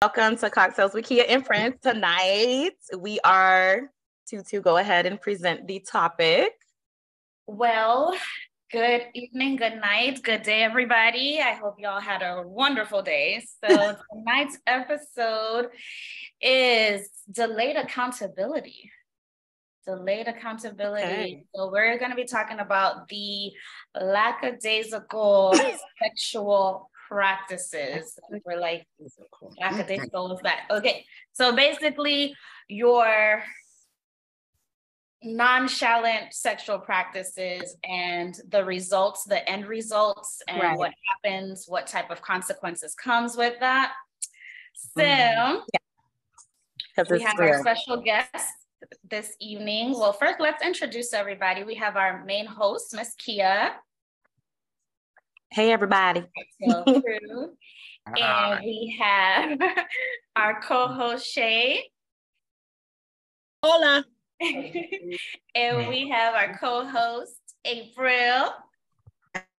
Welcome to Cocktails with Kia and Friends. Tonight we are to to go ahead and present the topic. Well, good evening, good night, good day, everybody. I hope y'all had a wonderful day. So tonight's episode is delayed accountability. Delayed accountability. Okay. So we're going to be talking about the lackadaisical sexual practices. We're like, lackadaisical is that. Okay. So basically, your nonchalant sexual practices and the results, the end results, and right. what happens, what type of consequences comes with that. So, mm-hmm. yeah. we have our special guest this evening. Well, first, let's introduce everybody. We have our main host, Miss Kia. Hey, everybody. and we have our co-host Shay. Hola. and we have our co-host April.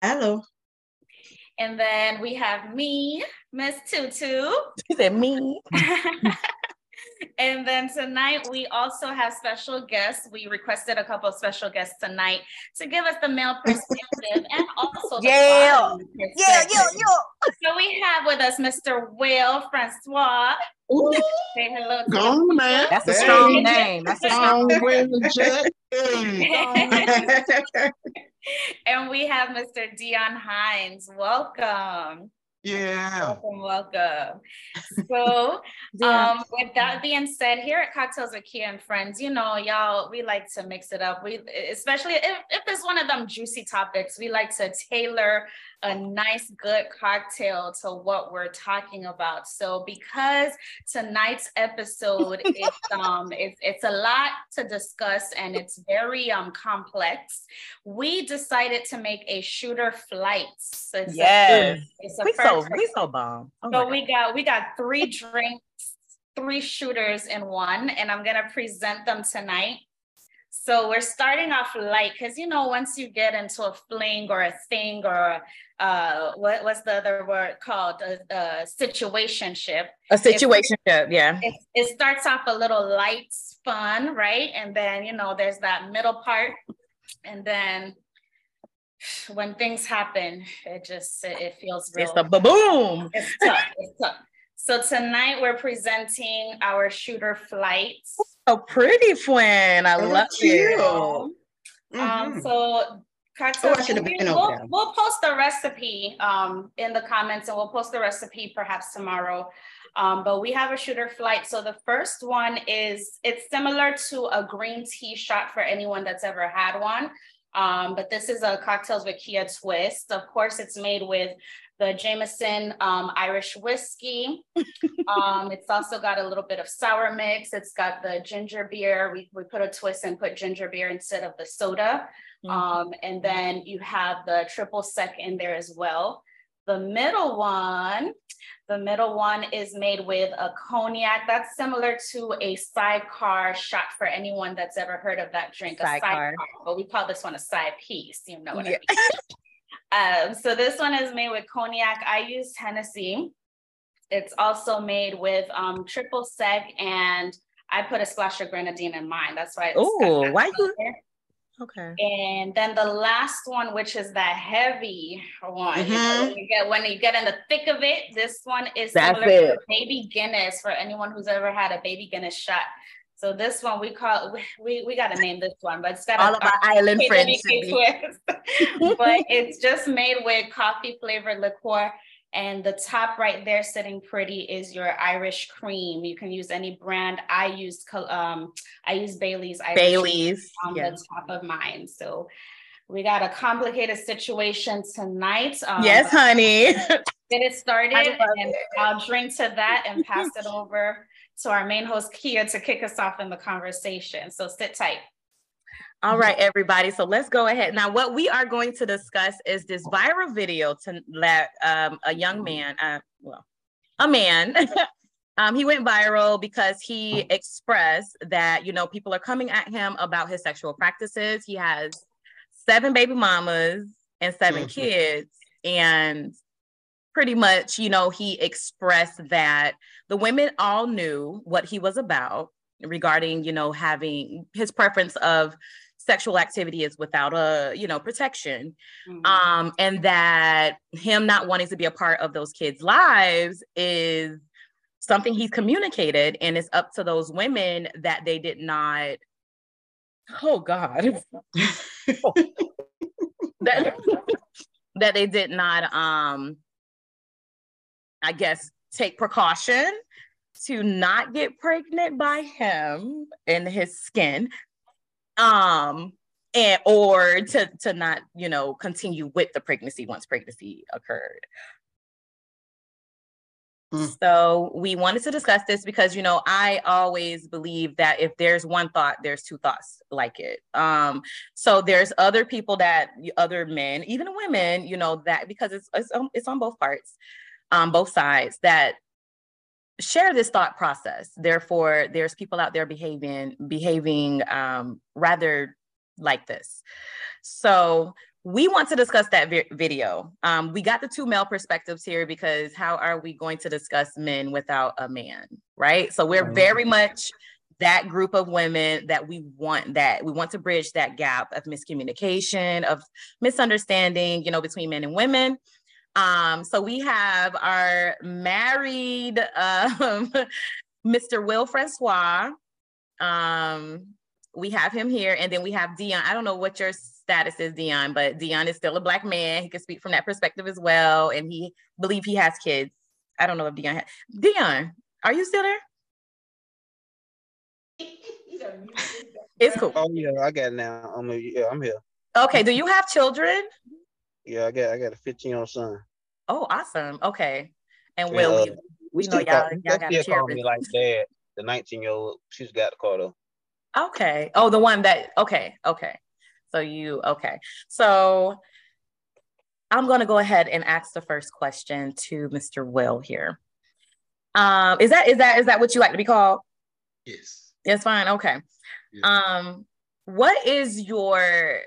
Hello. And then we have me, Miss Tutu. She said me. And then tonight we also have special guests. We requested a couple of special guests tonight to give us the male perspective and also yeah, yeah, yeah, yeah. So we have with us Mr. Will Francois. Ooh. Say hello. Go man. That's a strong name. That's a strong name. and we have Mr. Dion Hines. Welcome. Yeah. Welcome, welcome. So, um, with that being said, here at Cocktails with Kia and Friends, you know, y'all, we like to mix it up. We, especially if, if it's one of them juicy topics, we like to tailor a nice, good cocktail to what we're talking about. So, because tonight's episode is um, it's, it's a lot to discuss and it's very um complex, we decided to make a shooter flight. So it's yes, a, it's a we so we so bomb. Oh so we got we got three drinks three shooters in one, and I'm gonna present them tonight. So we're starting off light because you know once you get into a fling or a thing or uh, what what's the other word called a, a situationship. A situationship, yeah. It, it starts off a little light, fun, right, and then you know there's that middle part, and then when things happen, it just it, it feels real. It's the boom. It's tough. It's tough. So tonight we're presenting our shooter flights. Oh, pretty friend. I love you. Mm-hmm. Um, so Cocktail, oh, we, we'll, we'll, post the recipe um, in the comments and we'll post the recipe perhaps tomorrow. Um, but we have a shooter flight. So the first one is, it's similar to a green tea shot for anyone that's ever had one. Um, but this is a cocktails with Kia twist. Of course, it's made with the Jameson um, Irish whiskey. um, it's also got a little bit of sour mix. It's got the ginger beer. We, we put a twist and put ginger beer instead of the soda. Mm-hmm. Um, and then you have the triple sec in there as well. The middle one, the middle one is made with a cognac. That's similar to a sidecar shot for anyone that's ever heard of that drink. Sidecar. A sidecar, but we call this one a side piece. You know what yeah. I mean? Um, so this one is made with cognac. I use Hennessy. It's also made with um, triple sec, and I put a splash of grenadine in mine. That's why. Oh, why you? Okay. And then the last one, which is the heavy one, mm-hmm. when, you get, when you get in the thick of it, this one is That's it. baby Guinness for anyone who's ever had a baby Guinness shot. So this one we call we we got to name this one, but it's got all a, of our island friends. But it's just made with coffee flavored liqueur. And the top right there sitting pretty is your Irish cream. You can use any brand. I use um I use Bailey's Irish Bailey's on the top of mine. So we got a complicated situation tonight. Um, yes, honey. Get it started, and it. I'll drink to that and pass it over to our main host, Kia, to kick us off in the conversation. So sit tight. All right, everybody. So let's go ahead. Now, what we are going to discuss is this viral video to let um, a young man, uh, well, a man, um, he went viral because he expressed that, you know, people are coming at him about his sexual practices. He has seven baby mamas and 7 mm-hmm. kids. And pretty much, you know, he expressed that the women all knew what he was about regarding, you know, having his preference of sexual activity is without a, you know, protection. Mm-hmm. Um, and that him not wanting to be a part of those kids' lives is something he's communicated and it's up to those women that they did not oh god that, that they did not um I guess, take precaution to not get pregnant by him in his skin. Um, and or to to not, you know, continue with the pregnancy once pregnancy occurred. Mm. So we wanted to discuss this because you know I always believe that if there's one thought, there's two thoughts like it. Um, so there's other people that other men, even women, you know that because it's it's, it's on both parts um, both sides that share this thought process. Therefore, there's people out there behaving behaving um, rather like this. So we want to discuss that vi- video. Um, we got the two male perspectives here because how are we going to discuss men without a man, right? So we're very much that group of women that we want that we want to bridge that gap of miscommunication of misunderstanding you know between men and women um, so we have our married um, Mr. Will Francois. Um, we have him here, and then we have Dion. I don't know what your status is, Dion, but Dion is still a black man. He can speak from that perspective as well, and he believe he has kids. I don't know if Dion has. Dion, are you still there? it's cool. Oh yeah, I got it now. I'm yeah, I'm here. Okay. Do you have children? Yeah, I got I got a 15 year old son. Oh, awesome. Okay. And Will, uh, we, we know y'all, y'all got to share me like dad. The 19 year old, she's got the car though. Okay. Oh, the one that okay, okay. So you okay. So I'm gonna go ahead and ask the first question to Mr. Will here. Um, is that is that is that what you like to be called? Yes. It's fine. Okay. Yes. Um, what is your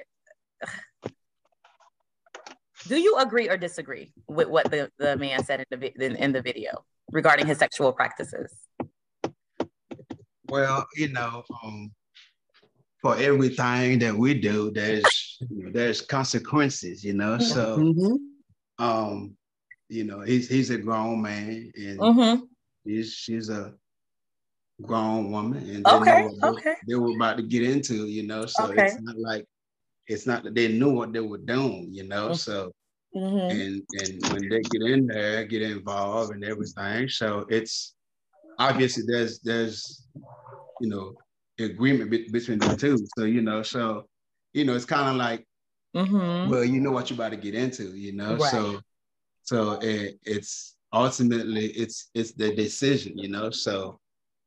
do you agree or disagree with what the, the man said in the, in, in the video regarding his sexual practices? Well, you know, um, for everything that we do, there's you know, there's consequences, you know. So, mm-hmm. um, you know, he's he's a grown man, and mm-hmm. he's she's a grown woman, and okay, they, were, okay. they were about to get into, you know. So okay. it's not like it's not that they knew what they were doing, you know. Mm-hmm. So mm-hmm. and and when they get in there, get involved and everything. So it's obviously there's there's you know agreement be- between the two. So you know, so you know, it's kind of like, mm-hmm. well, you know what you're about to get into, you know. Right. So so it, it's ultimately it's it's the decision, you know. So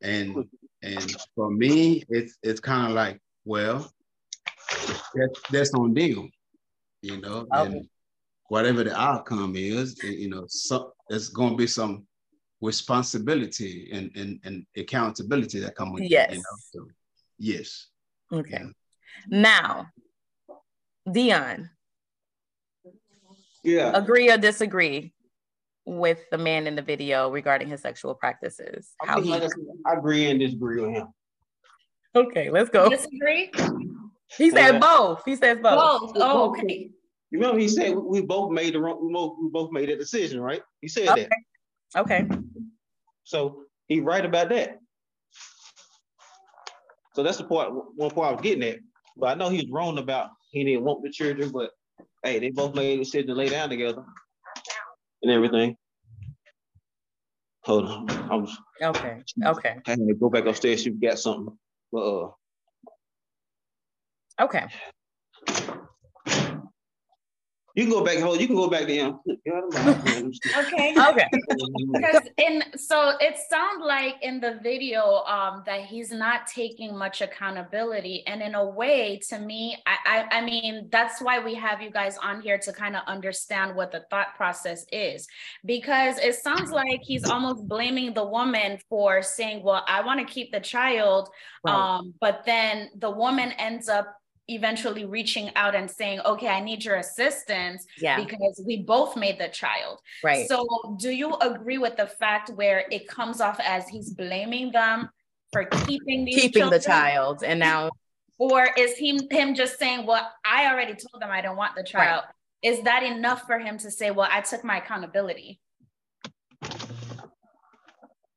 and and for me, it's it's kind of like, well, that's, that's on them, you know. Okay. And whatever the outcome is, you know, so, there's going to be some responsibility and, and, and accountability that come with yes. it. You know? So, yes. Okay. Yeah. Now, Dion. Yeah. Agree or disagree with the man in the video regarding his sexual practices? How he... I agree and disagree with him. Okay, let's go. Disagree? He said both. He says both. Both. Oh, okay. You remember he said we both made the wrong, we both, made a decision, right? He said okay. that. Okay. So he right about that. So that's the part one part I was getting at. But I know he was wrong about he didn't want the children, but hey, they both made a decision to lay down together and everything. Hold on. I was okay. Okay. I had to go back upstairs, see if we got something. But, uh, okay. You can go back. Hold. You can go back to him. okay. Okay. Because in so it sounds like in the video um, that he's not taking much accountability, and in a way, to me, I, I I mean that's why we have you guys on here to kind of understand what the thought process is, because it sounds like he's almost blaming the woman for saying, "Well, I want to keep the child," right. um, but then the woman ends up eventually reaching out and saying, okay, I need your assistance yeah. because we both made the child. Right. So do you agree with the fact where it comes off as he's blaming them for keeping these keeping children? the child and now or is he him just saying, Well, I already told them I don't want the child? Right. Is that enough for him to say, Well, I took my accountability?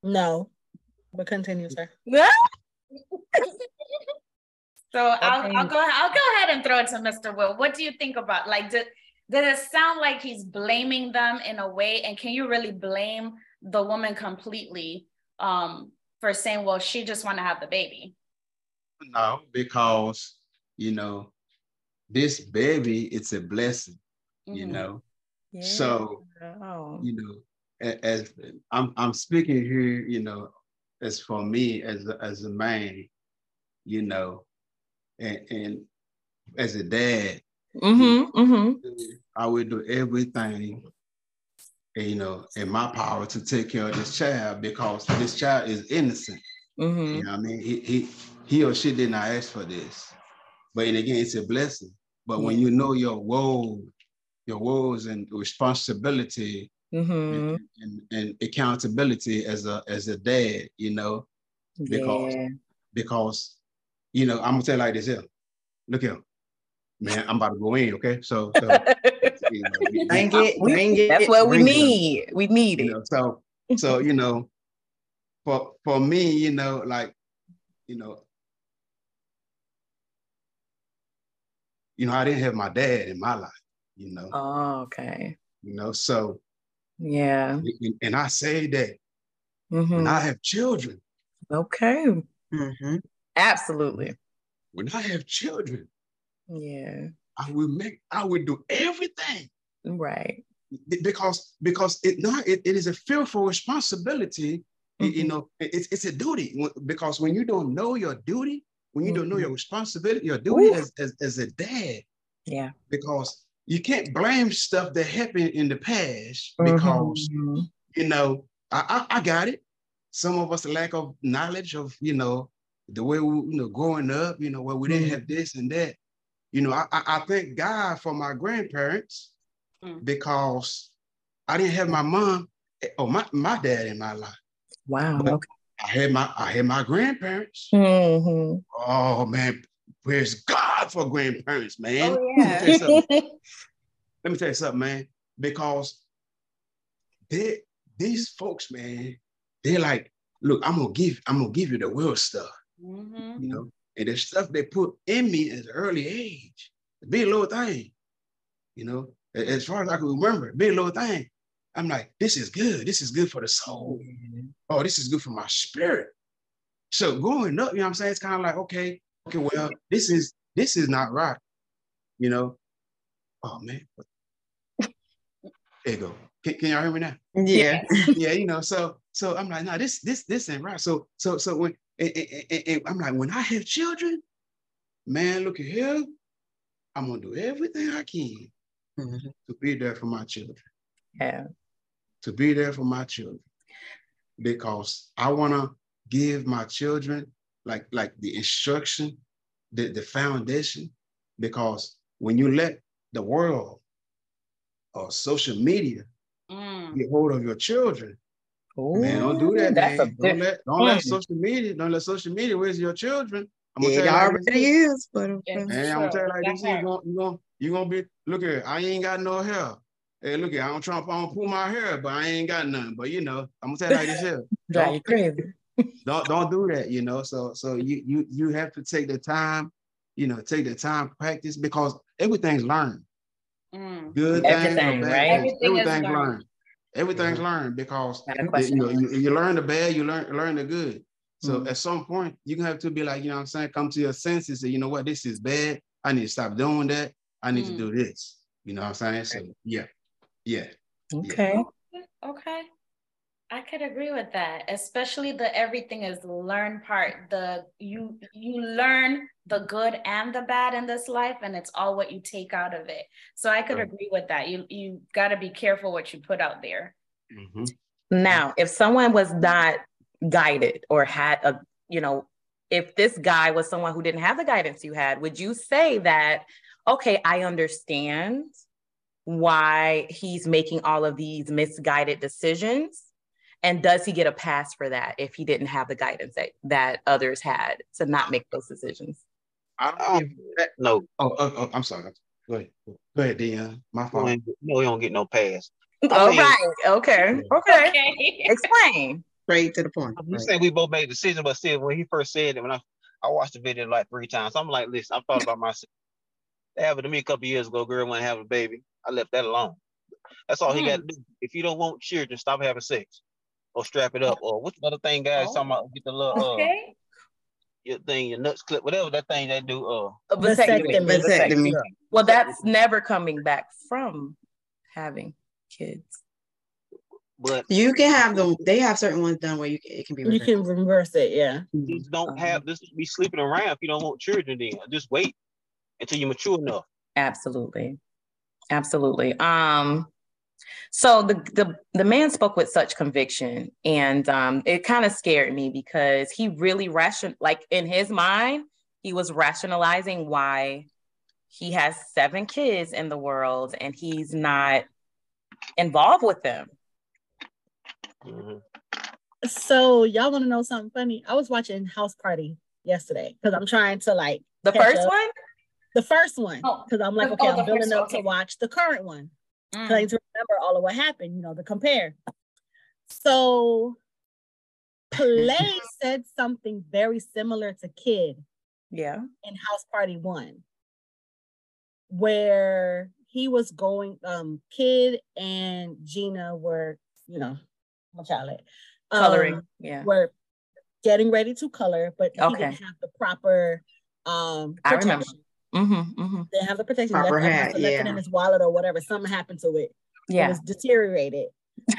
No, but continue, sir. So I'll, I'll go I'll go ahead and throw it to Mr. Will. What do you think about like did did it sound like he's blaming them in a way? And can you really blame the woman completely um, for saying, well, she just want to have the baby? No, because you know, this baby, it's a blessing, mm-hmm. you know. Yeah. So oh. you know, as I'm I'm speaking here, you know, as for me as a, as a man, you know, and, and as a dad, mm-hmm, mm-hmm. I would do everything, you know, in my power to take care of this child because this child is innocent. Mm-hmm. You know I mean? He, he, he or she did not ask for this. But again, it's a blessing. But when you know your role, your roles and responsibility mm-hmm. and, and, and, accountability as a as a dad, you know, because yeah. because you know, I'm gonna say like this here. Look here, man, I'm about to go in, okay? So, so you know, bring it, bring it. That's what we need. It. We need you it. Know, so, so you know, for for me, you know, like, you know, you know, I didn't have my dad in my life, you know. Oh, okay. You know, so yeah. And I say that mm-hmm. when I have children. Okay. Mm-hmm. Absolutely. When I have children, yeah, I will make, I will do everything. Right. Because because it not it, it is a fearful responsibility. Mm-hmm. You know, it's it's a duty because when you don't know your duty, when you mm-hmm. don't know your mm-hmm. responsibility, your duty as, as, as a dad. Yeah. Because you can't blame stuff that happened in the past because mm-hmm. you know I, I, I got it. Some of us lack of knowledge of you know the way we, you know, growing up, you know, where we didn't mm. have this and that. You know, I, I thank God for my grandparents mm. because I didn't have my mom or my, my dad in my life. Wow. okay. I had my I had my grandparents. Mm-hmm. Oh man, praise God for grandparents, man. Oh, yeah. Let me tell you something, man. Because they these folks, man, they're like, look, I'm gonna give, I'm gonna give you the real stuff. Mm-hmm. You know, and the stuff they put in me at an early age, be a little thing. You know, as far as I can remember, be a little thing. I'm like, this is good. This is good for the soul. Mm-hmm. Oh, this is good for my spirit. So growing up, you know what I'm saying? It's kind of like, okay, okay, well, this is this is not right. You know, oh man. There you go. Can, can y'all hear me now? Yeah. yeah, you know, so so I'm like, no, this this this ain't right. So so so when and, and, and, I'm like, when I have children, man, look at here. I'm gonna do everything I can mm-hmm. to be there for my children. Yeah. To be there for my children. Because I wanna give my children like like the instruction, the, the foundation. Because when you let the world or social media mm. get hold of your children, Ooh, man, don't do that. That's man. don't let don't let social media don't let social media raise your children. I'm gonna it tell you already is, but okay. man, I'm gonna tell you like this: you gonna you gonna you gonna be look at I ain't got no hair. Hey, look at I don't Trump, I don't pull my hair, but I ain't got none. But you know, I'm gonna tell you like this here. Drive you crazy. don't don't do that, you know. So so you you you have to take the time, you know, take the time practice because everything's learned. Mm. Good everything, things, right? Everything everything's learned. learned. Everything's learned because you know you, you, learn the bad, you learn learn the good. So mm-hmm. at some point, you can have to be like, you know what I'm saying, come to your senses and you know what, this is bad. I need to stop doing that. I need mm. to do this. You know what I'm saying? So yeah. Yeah. Okay. Yeah. Okay. I could agree with that, especially the everything is learn part. The you you learn the good and the bad in this life, and it's all what you take out of it. So I could agree with that. You you got to be careful what you put out there. Mm-hmm. Now, if someone was not guided or had a you know if this guy was someone who didn't have the guidance you had, would you say that, okay, I understand why he's making all of these misguided decisions? And does he get a pass for that if he didn't have the guidance that, that others had to not make those decisions? I don't that, no. Oh, oh, oh, I'm sorry. Go ahead. Go ahead, Dion. My fault. No, we don't get no pass. All mean, right. Okay. Okay. okay. Explain. Straight to the point. I'm right. saying we both made a decision, but still, when he first said it, when I I watched the video like three times, I'm like, listen, I thought about myself. That happened to me a couple years ago. Girl want to have a baby. I left that alone. That's all mm. he got to do. If you don't want children, stop having sex, or strap it up, or what's the other thing, guys? Oh. Talking about get the little uh, okay. uh, your thing, your nuts clip, whatever that thing they do. Uh, vasectomy. vasectomy. Well, that's never coming back from having kids. But you can have them. They have certain ones done where you can, it can be. Reversed. You can reverse it. Yeah. Just don't have this. Be sleeping around if you don't want children. Then just wait until you're mature enough. Absolutely, absolutely. Um, so the the the man spoke with such conviction, and um, it kind of scared me because he really ration like in his mind he was rationalizing why he has seven kids in the world and he's not involved with them. Mm-hmm. So y'all want to know something funny? I was watching House Party yesterday because I'm trying to like the first up. one. The first one because oh. I'm like, okay, oh, I'm building up okay. to watch the current one. Mm. Need to remember all of what happened, you know, to compare. So Play said something very similar to Kid. Yeah. In House Party One, where he was going, um, Kid and Gina were, you know, um, coloring, yeah, were getting ready to color, but he didn't have the proper um protection. I remember. Mm-hmm, mm-hmm. They have the protection. Proper left, hat, yeah. left it in his wallet or whatever. Something happened to it. Yeah, it was deteriorated.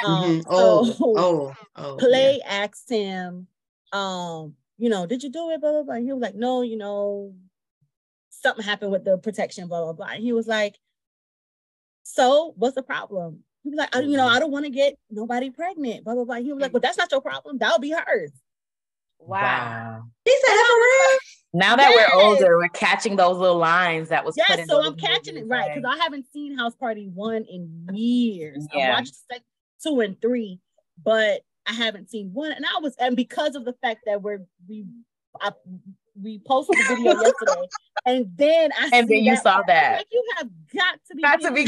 Um, oh, so oh, oh, Play yeah. asked him, um, you know, did you do it? Blah blah blah. And he was like, no, you know, something happened with the protection. Blah blah blah. And he was like, so what's the problem? He was like, I, you know, I don't want to get nobody pregnant. Blah blah blah. He was like, well, that's not your problem. That'll be hers. Wow. wow. He said, now that yes. we're older, we're catching those little lines that was yes, put in. so I'm catching it right because I haven't seen House Party one in years. Yeah. I watched like two and three, but I haven't seen one. And I was, and because of the fact that we're we I, we posted the video yesterday, and then I and then you that saw that. Like, you have got to be got to be.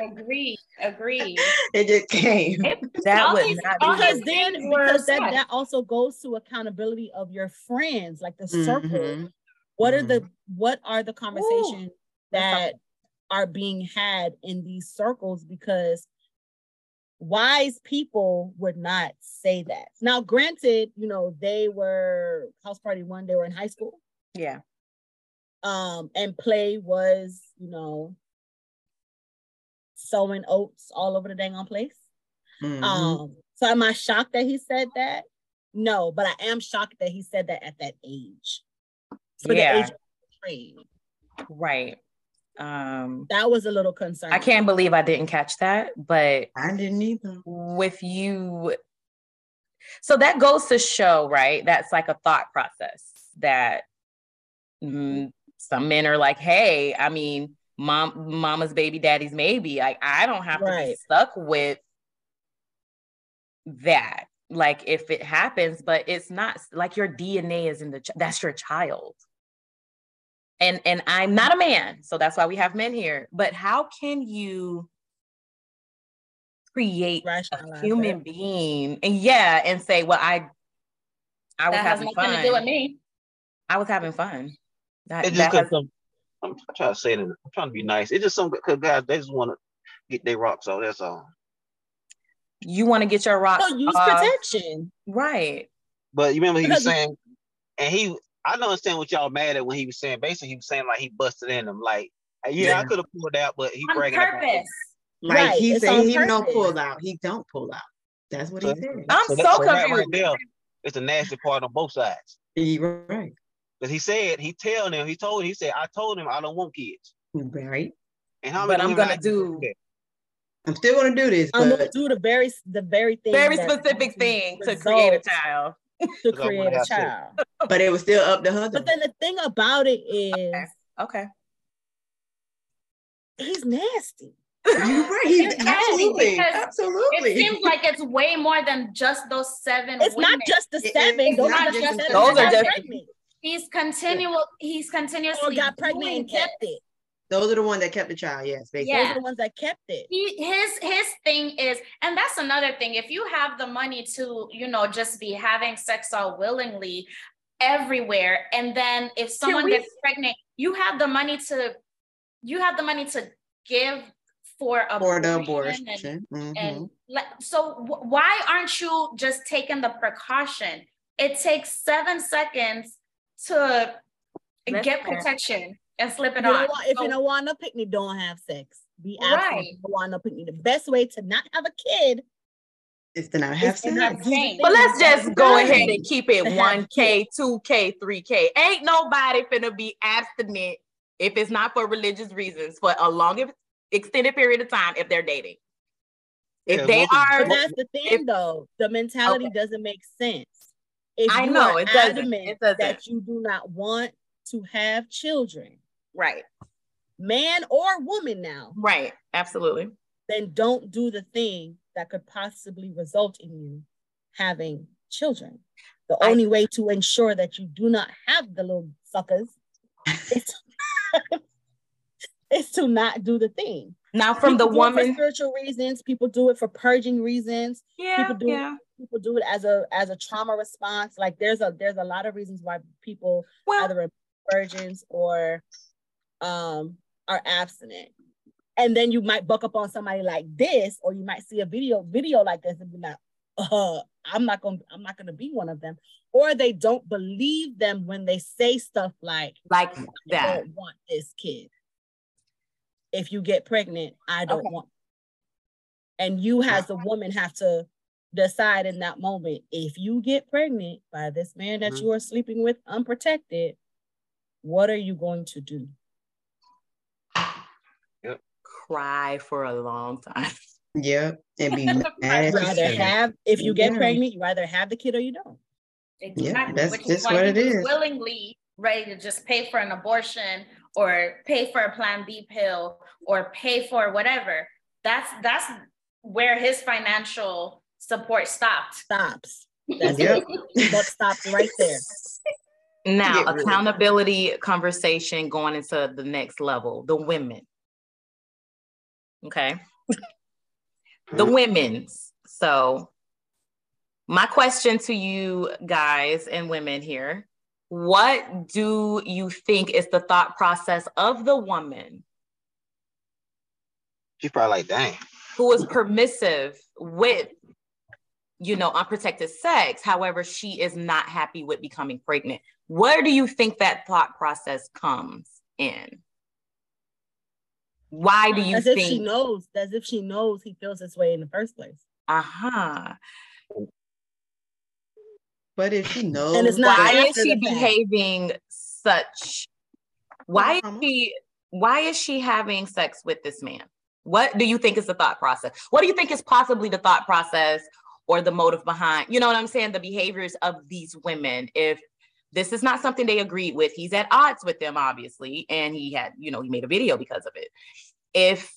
Agreed. Agreed. It just came. It, that would not because then because that, that also goes to accountability of your friends, like the mm-hmm. circle. What mm-hmm. are the what are the conversations Ooh. that are being had in these circles? Because wise people would not say that. Now, granted, you know, they were house party one, they were in high school. Yeah. Um, and play was, you know, sowing oats all over the dang on place. Mm-hmm. Um, so am I shocked that he said that? No, but I am shocked that he said that at that age. For yeah. Age right. Um that was a little concern. I can't believe I didn't catch that, but I didn't either. With you so that goes to show, right? That's like a thought process that mm, some men are like, hey, I mean, mom mama's baby daddy's maybe. Like i don't have right. to be stuck with that like if it happens but it's not like your dna is in the that's your child. And and i'm not a man so that's why we have men here. But how can you create a human it. being and yeah and say well i i was that having fun to do with me. I was having fun. That, it just that has, I'm trying to say it. I'm trying to be nice. It's just some because guys they just want to get their rocks off. That's all. You want to get your rocks. Oh, use off. protection, right? But you remember he was saying, and he. I don't understand what y'all mad at when he was saying. Basically, he was saying like he busted in them. Like, yeah, yeah. I could have pulled out, but he on bragging purpose. Like right. he said, he don't pull out. He don't pull out. That's what he said. I'm so, so, so confused. Right there, it's a nasty part on both sides. You're right. Because he said, he telling him, he told, he said, I told him I don't want kids. Right. And how but I'm gonna do. I'm still gonna do this. I'm gonna do the very, the very thing. Very specific thing to create a child. to create a child. But it was still up to her. But then the thing about it is okay. okay. He's nasty. You're right. He's absolutely, absolutely. It seems like it's way more than just those seven. It's women. not just the seven. It, those, not just seven. those are just. He's continual. He's continuously or got pregnant and kept it. Those are the ones that kept the child. Yes, basically. Yeah. Those are the ones that kept it. He, his his thing is, and that's another thing. If you have the money to, you know, just be having sex all willingly everywhere, and then if someone we, gets pregnant, you have the money to, you have the money to give for for the abortion. And, mm-hmm. and so w- why aren't you just taking the precaution? It takes seven seconds to Let's get protection and slip it you on. If so, you don't want no picnic, don't have sex. Be right. don't want no picnic. The best way to not have a kid is to not have sex. But let's just go ahead and keep it 1K, 2K, 3K. Ain't nobody finna be abstinent if it's not for religious reasons for a long extended period of time if they're dating. If yeah, they are, that's the thing if, though. The mentality okay. doesn't make sense. If I know it doesn't. it doesn't. That you do not want to have children, right? Man or woman now, right? Absolutely. Then don't do the thing that could possibly result in you having children. The I, only way to ensure that you do not have the little suckers is is to not do the thing. Now, from people the woman, spiritual reasons, people do it for purging reasons. Yeah, people do yeah. It, people do it as a as a trauma response. Like there's a there's a lot of reasons why people well, either virgins or um are abstinent. And then you might buck up on somebody like this, or you might see a video video like this and be like, uh, I'm not gonna I'm not gonna be one of them. Or they don't believe them when they say stuff like like that. I don't want this kid if you get pregnant, I don't okay. want. And you as a woman have to decide in that moment if you get pregnant by this man that mm-hmm. you are sleeping with unprotected, what are you going to do? Yep. Cry for a long time. Yep. And be mad. rather have if you get yeah. pregnant, you either have the kid or you don't. Exactly. Yeah, that's Which just what it is. Willingly ready to just pay for an abortion or pay for a plan B pill or pay for whatever. That's that's where his financial support stopped. Stops. That's yep. that stops right there. Now, accountability conversation going into the next level, the women. Okay. the mm. women's. So, my question to you guys and women here what do you think is the thought process of the woman? She's probably like, dang. Who is permissive with, you know, unprotected sex. However, she is not happy with becoming pregnant. Where do you think that thought process comes in? Why do you as think? if she knows, as if she knows he feels this way in the first place. Uh-huh. But if she knows, and it's not why is she behaving such? Why is she? Why is she having sex with this man? What do you think is the thought process? What do you think is possibly the thought process or the motive behind? You know what I'm saying? The behaviors of these women. If this is not something they agreed with, he's at odds with them, obviously, and he had, you know, he made a video because of it. If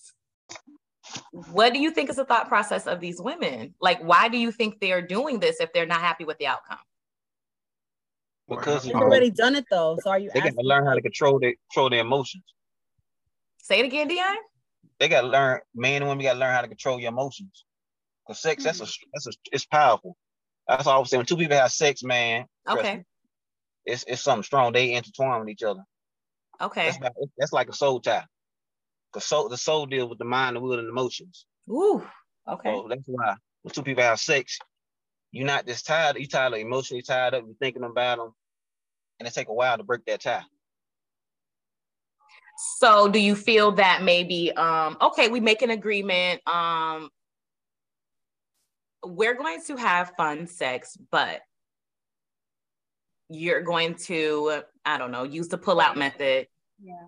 what do you think is the thought process of these women? Like, why do you think they are doing this if they're not happy with the outcome? Because you've already done it though. So are you? They got to learn how to control their control their emotions. Say it again, Dion. They got to learn. Man and women got to learn how to control your emotions. Cause sex, mm-hmm. that's a that's a it's powerful. That's all I'm saying. When two people have sex, man. Okay. it's it's something strong. They intertwine with each other. Okay. That's, about, that's like a soul tie. Cause soul the soul deals with the mind, the will, and the emotions. Ooh. Okay. So that's why when two people have sex, you're not just tired, you're tired, like emotionally tired up, you're thinking about them, and it take a while to break that tie. So do you feel that maybe um okay, we make an agreement, um we're going to have fun sex, but you're going to, I don't know, use the pull-out method. Yeah.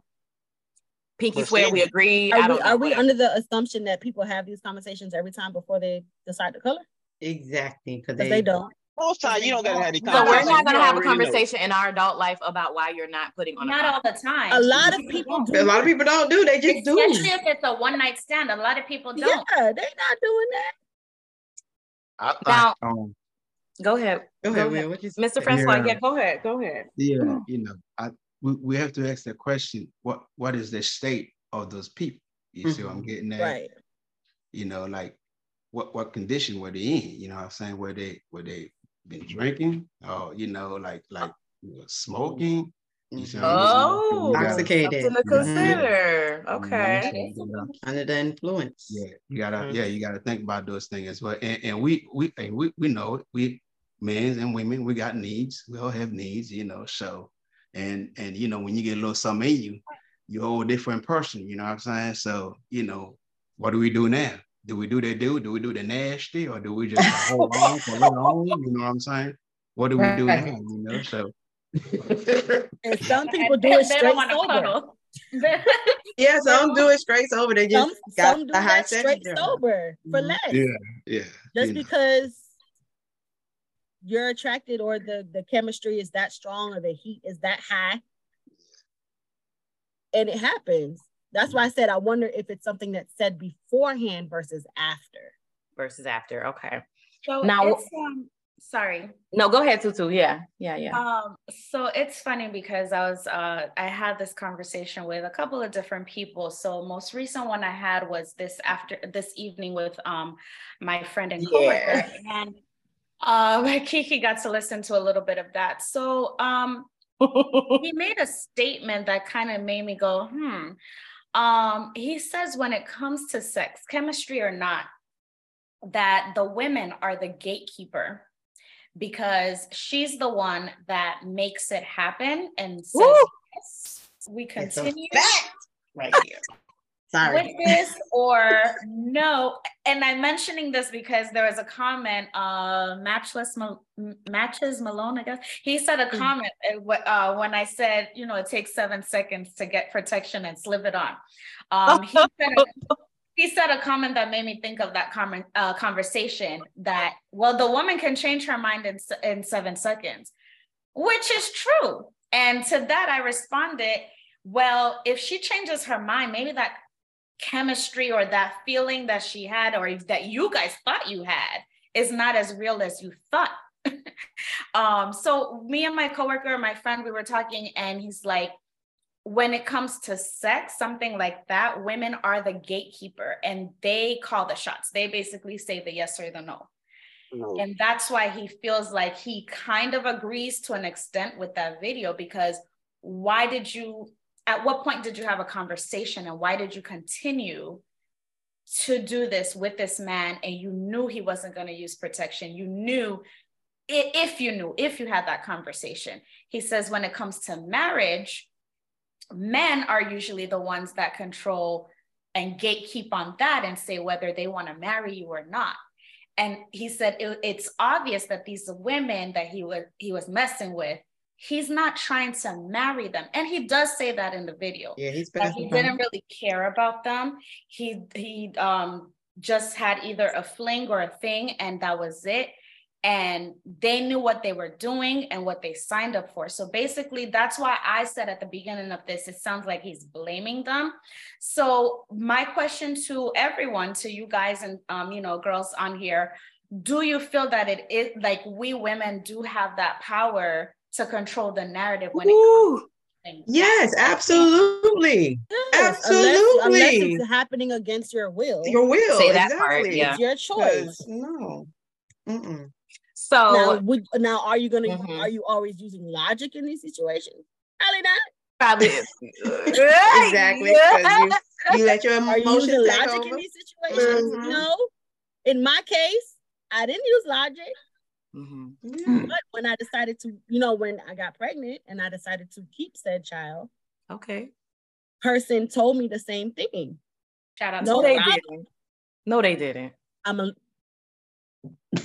Pinky swear we agree. Are, we, are we under the assumption that people have these conversations every time before they decide the color? Exactly, because they, they, don't. Most times you don't gotta have the conversation. So we're not gonna have a conversation know. in our adult life about why you're not putting on. Not all the time. A lot of people do. A lot of people don't do. They just Especially do. Especially if it's a one night stand. A lot of people don't. Yeah, they're not doing that. I thought, now, um, go ahead. Go ahead, go ahead. Mr. Francois. Yeah. yeah, go ahead. Go ahead. Yeah, you know, I we, we have to ask that question. What what is the state of those people? You mm-hmm. see what I'm mm-hmm. getting at? Right. You know, like what what condition were they in? You know I'm saying? Were they were they been drinking or you know, like like you know, smoking? You oh, intoxicated. Something to consider. Mm-hmm. Okay. Under the influence. Yeah, you gotta mm-hmm. yeah, you gotta think about those things as well. And, and we we and we we know it. We men and women, we got needs. We all have needs, you know. So and and you know, when you get a little something in you, you're a whole different person, you know what I'm saying? So, you know, what do we do now? Do we do the do? Do we do the nasty or do we just hold on for a little You know what I'm saying? What do we do now? You know, so and some people do it straight sober. yeah, some do it straight sober. They just some, got some do the high straight sober for mm-hmm. less. Yeah, yeah. Just because you're attracted or the the chemistry is that strong or the heat is that high, and it happens. That's why I said I wonder if it's something that's said beforehand versus after. Versus after. Okay. So now, um, sorry. No, go ahead, Tutu. Yeah, yeah, yeah. Um, so it's funny because I was uh I had this conversation with a couple of different people. So most recent one I had was this after this evening with um my friend and coworker. Yeah. And uh Kiki got to listen to a little bit of that. So um he made a statement that kind of made me go, hmm. Um, he says when it comes to sex, chemistry or not, that the women are the gatekeeper because she's the one that makes it happen and says, yes, we continue. Right here. Sorry. with this or no. And I'm mentioning this because there was a comment, uh, Matchless Mal- Matches Malone, I guess. He said a mm. comment uh, uh, when I said, you know, it takes seven seconds to get protection and slip it on. Um, he, said a, he said a comment that made me think of that com- uh, conversation that, well, the woman can change her mind in, in seven seconds, which is true. And to that, I responded, well, if she changes her mind, maybe that chemistry or that feeling that she had or that you guys thought you had is not as real as you thought. um, so me and my coworker, my friend, we were talking and he's like, when it comes to sex, something like that, women are the gatekeeper and they call the shots. They basically say the yes or the no. no. And that's why he feels like he kind of agrees to an extent with that video because why did you at what point did you have a conversation and why did you continue to do this with this man and you knew he wasn't going to use protection? You knew if you knew if you had that conversation. He says when it comes to marriage men are usually the ones that control and gatekeep on that and say whether they want to marry you or not. And he said it, it's obvious that these women that he was he was messing with he's not trying to marry them. And he does say that in the video. Yeah he's that he didn't really care about them. He he um just had either a fling or a thing and that was it. And they knew what they were doing and what they signed up for. So basically that's why i said at the beginning of this it sounds like he's blaming them. So my question to everyone to you guys and um you know girls on here do you feel that it is like we women do have that power to control the narrative when Ooh. it comes Yes, absolutely. Yes, absolutely. Unless, unless, it's happening against your will. Your will. Say that exactly. part. Yeah. It's your choice. No. Mm-mm. So now, would, now are you gonna mm-hmm. are you always using logic in these situations? Probably not. Probably exactly. You, you, let your emotions are you using logic over? in these situations? Mm-hmm. No. In my case, I didn't use logic. Mm-hmm. But when I decided to, you know, when I got pregnant and I decided to keep said child, okay, person told me the same thing. Shout out no, they didn't. No, they didn't. I'm a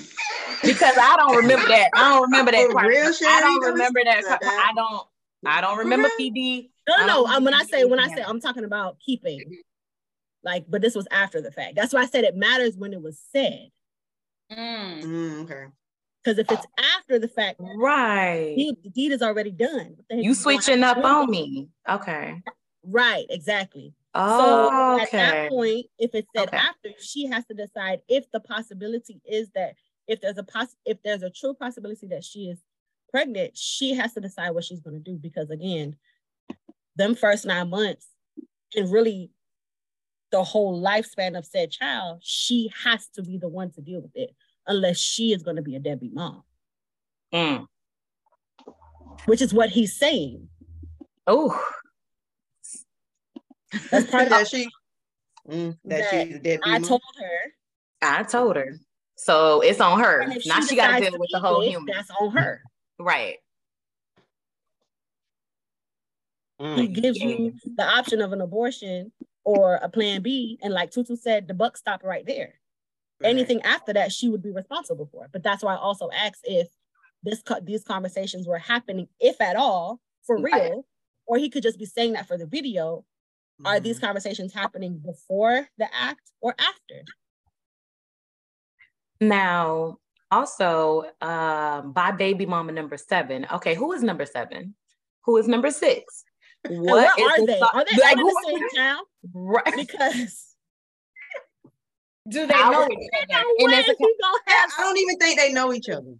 because I don't remember that. I don't remember that part. Real I don't remember that. Part. I don't. I don't remember PD. No, no. I when I say when I say I'm talking about keeping, like, but this was after the fact. That's why I said it matters when it was said. Mm. Mm, okay. Because if it's after the fact, right, the, the deed is already done. You switching up on me. Okay. Right, exactly. Oh, so okay. at that point, if it's said okay. after, she has to decide if the possibility is that if there's a poss if there's a true possibility that she is pregnant, she has to decide what she's going to do because again, them first nine months and really the whole lifespan of said child, she has to be the one to deal with it unless she is going to be a deadbeat mom. Mm. Which is what he's saying. Oh, that's part of that she mm, that, that she's a deadbeat I mom. told her. I told her. So it's on her. Now she, she got to deal with the whole it, human. That's on her. Right. Mm. He gives you the option of an abortion or a plan B. And like Tutu said, the buck stopped right there. Right. Anything after that, she would be responsible for. But that's why I also asked if this these conversations were happening, if at all, for real, right. or he could just be saying that for the video. Mm-hmm. Are these mm-hmm. conversations happening before the act or after? Now, also, um, by baby mama number seven. Okay, who is number seven? Who is number six? What are they? Are they like, in the same town? Right. Because do they know each other? And a, I don't even think they know each other.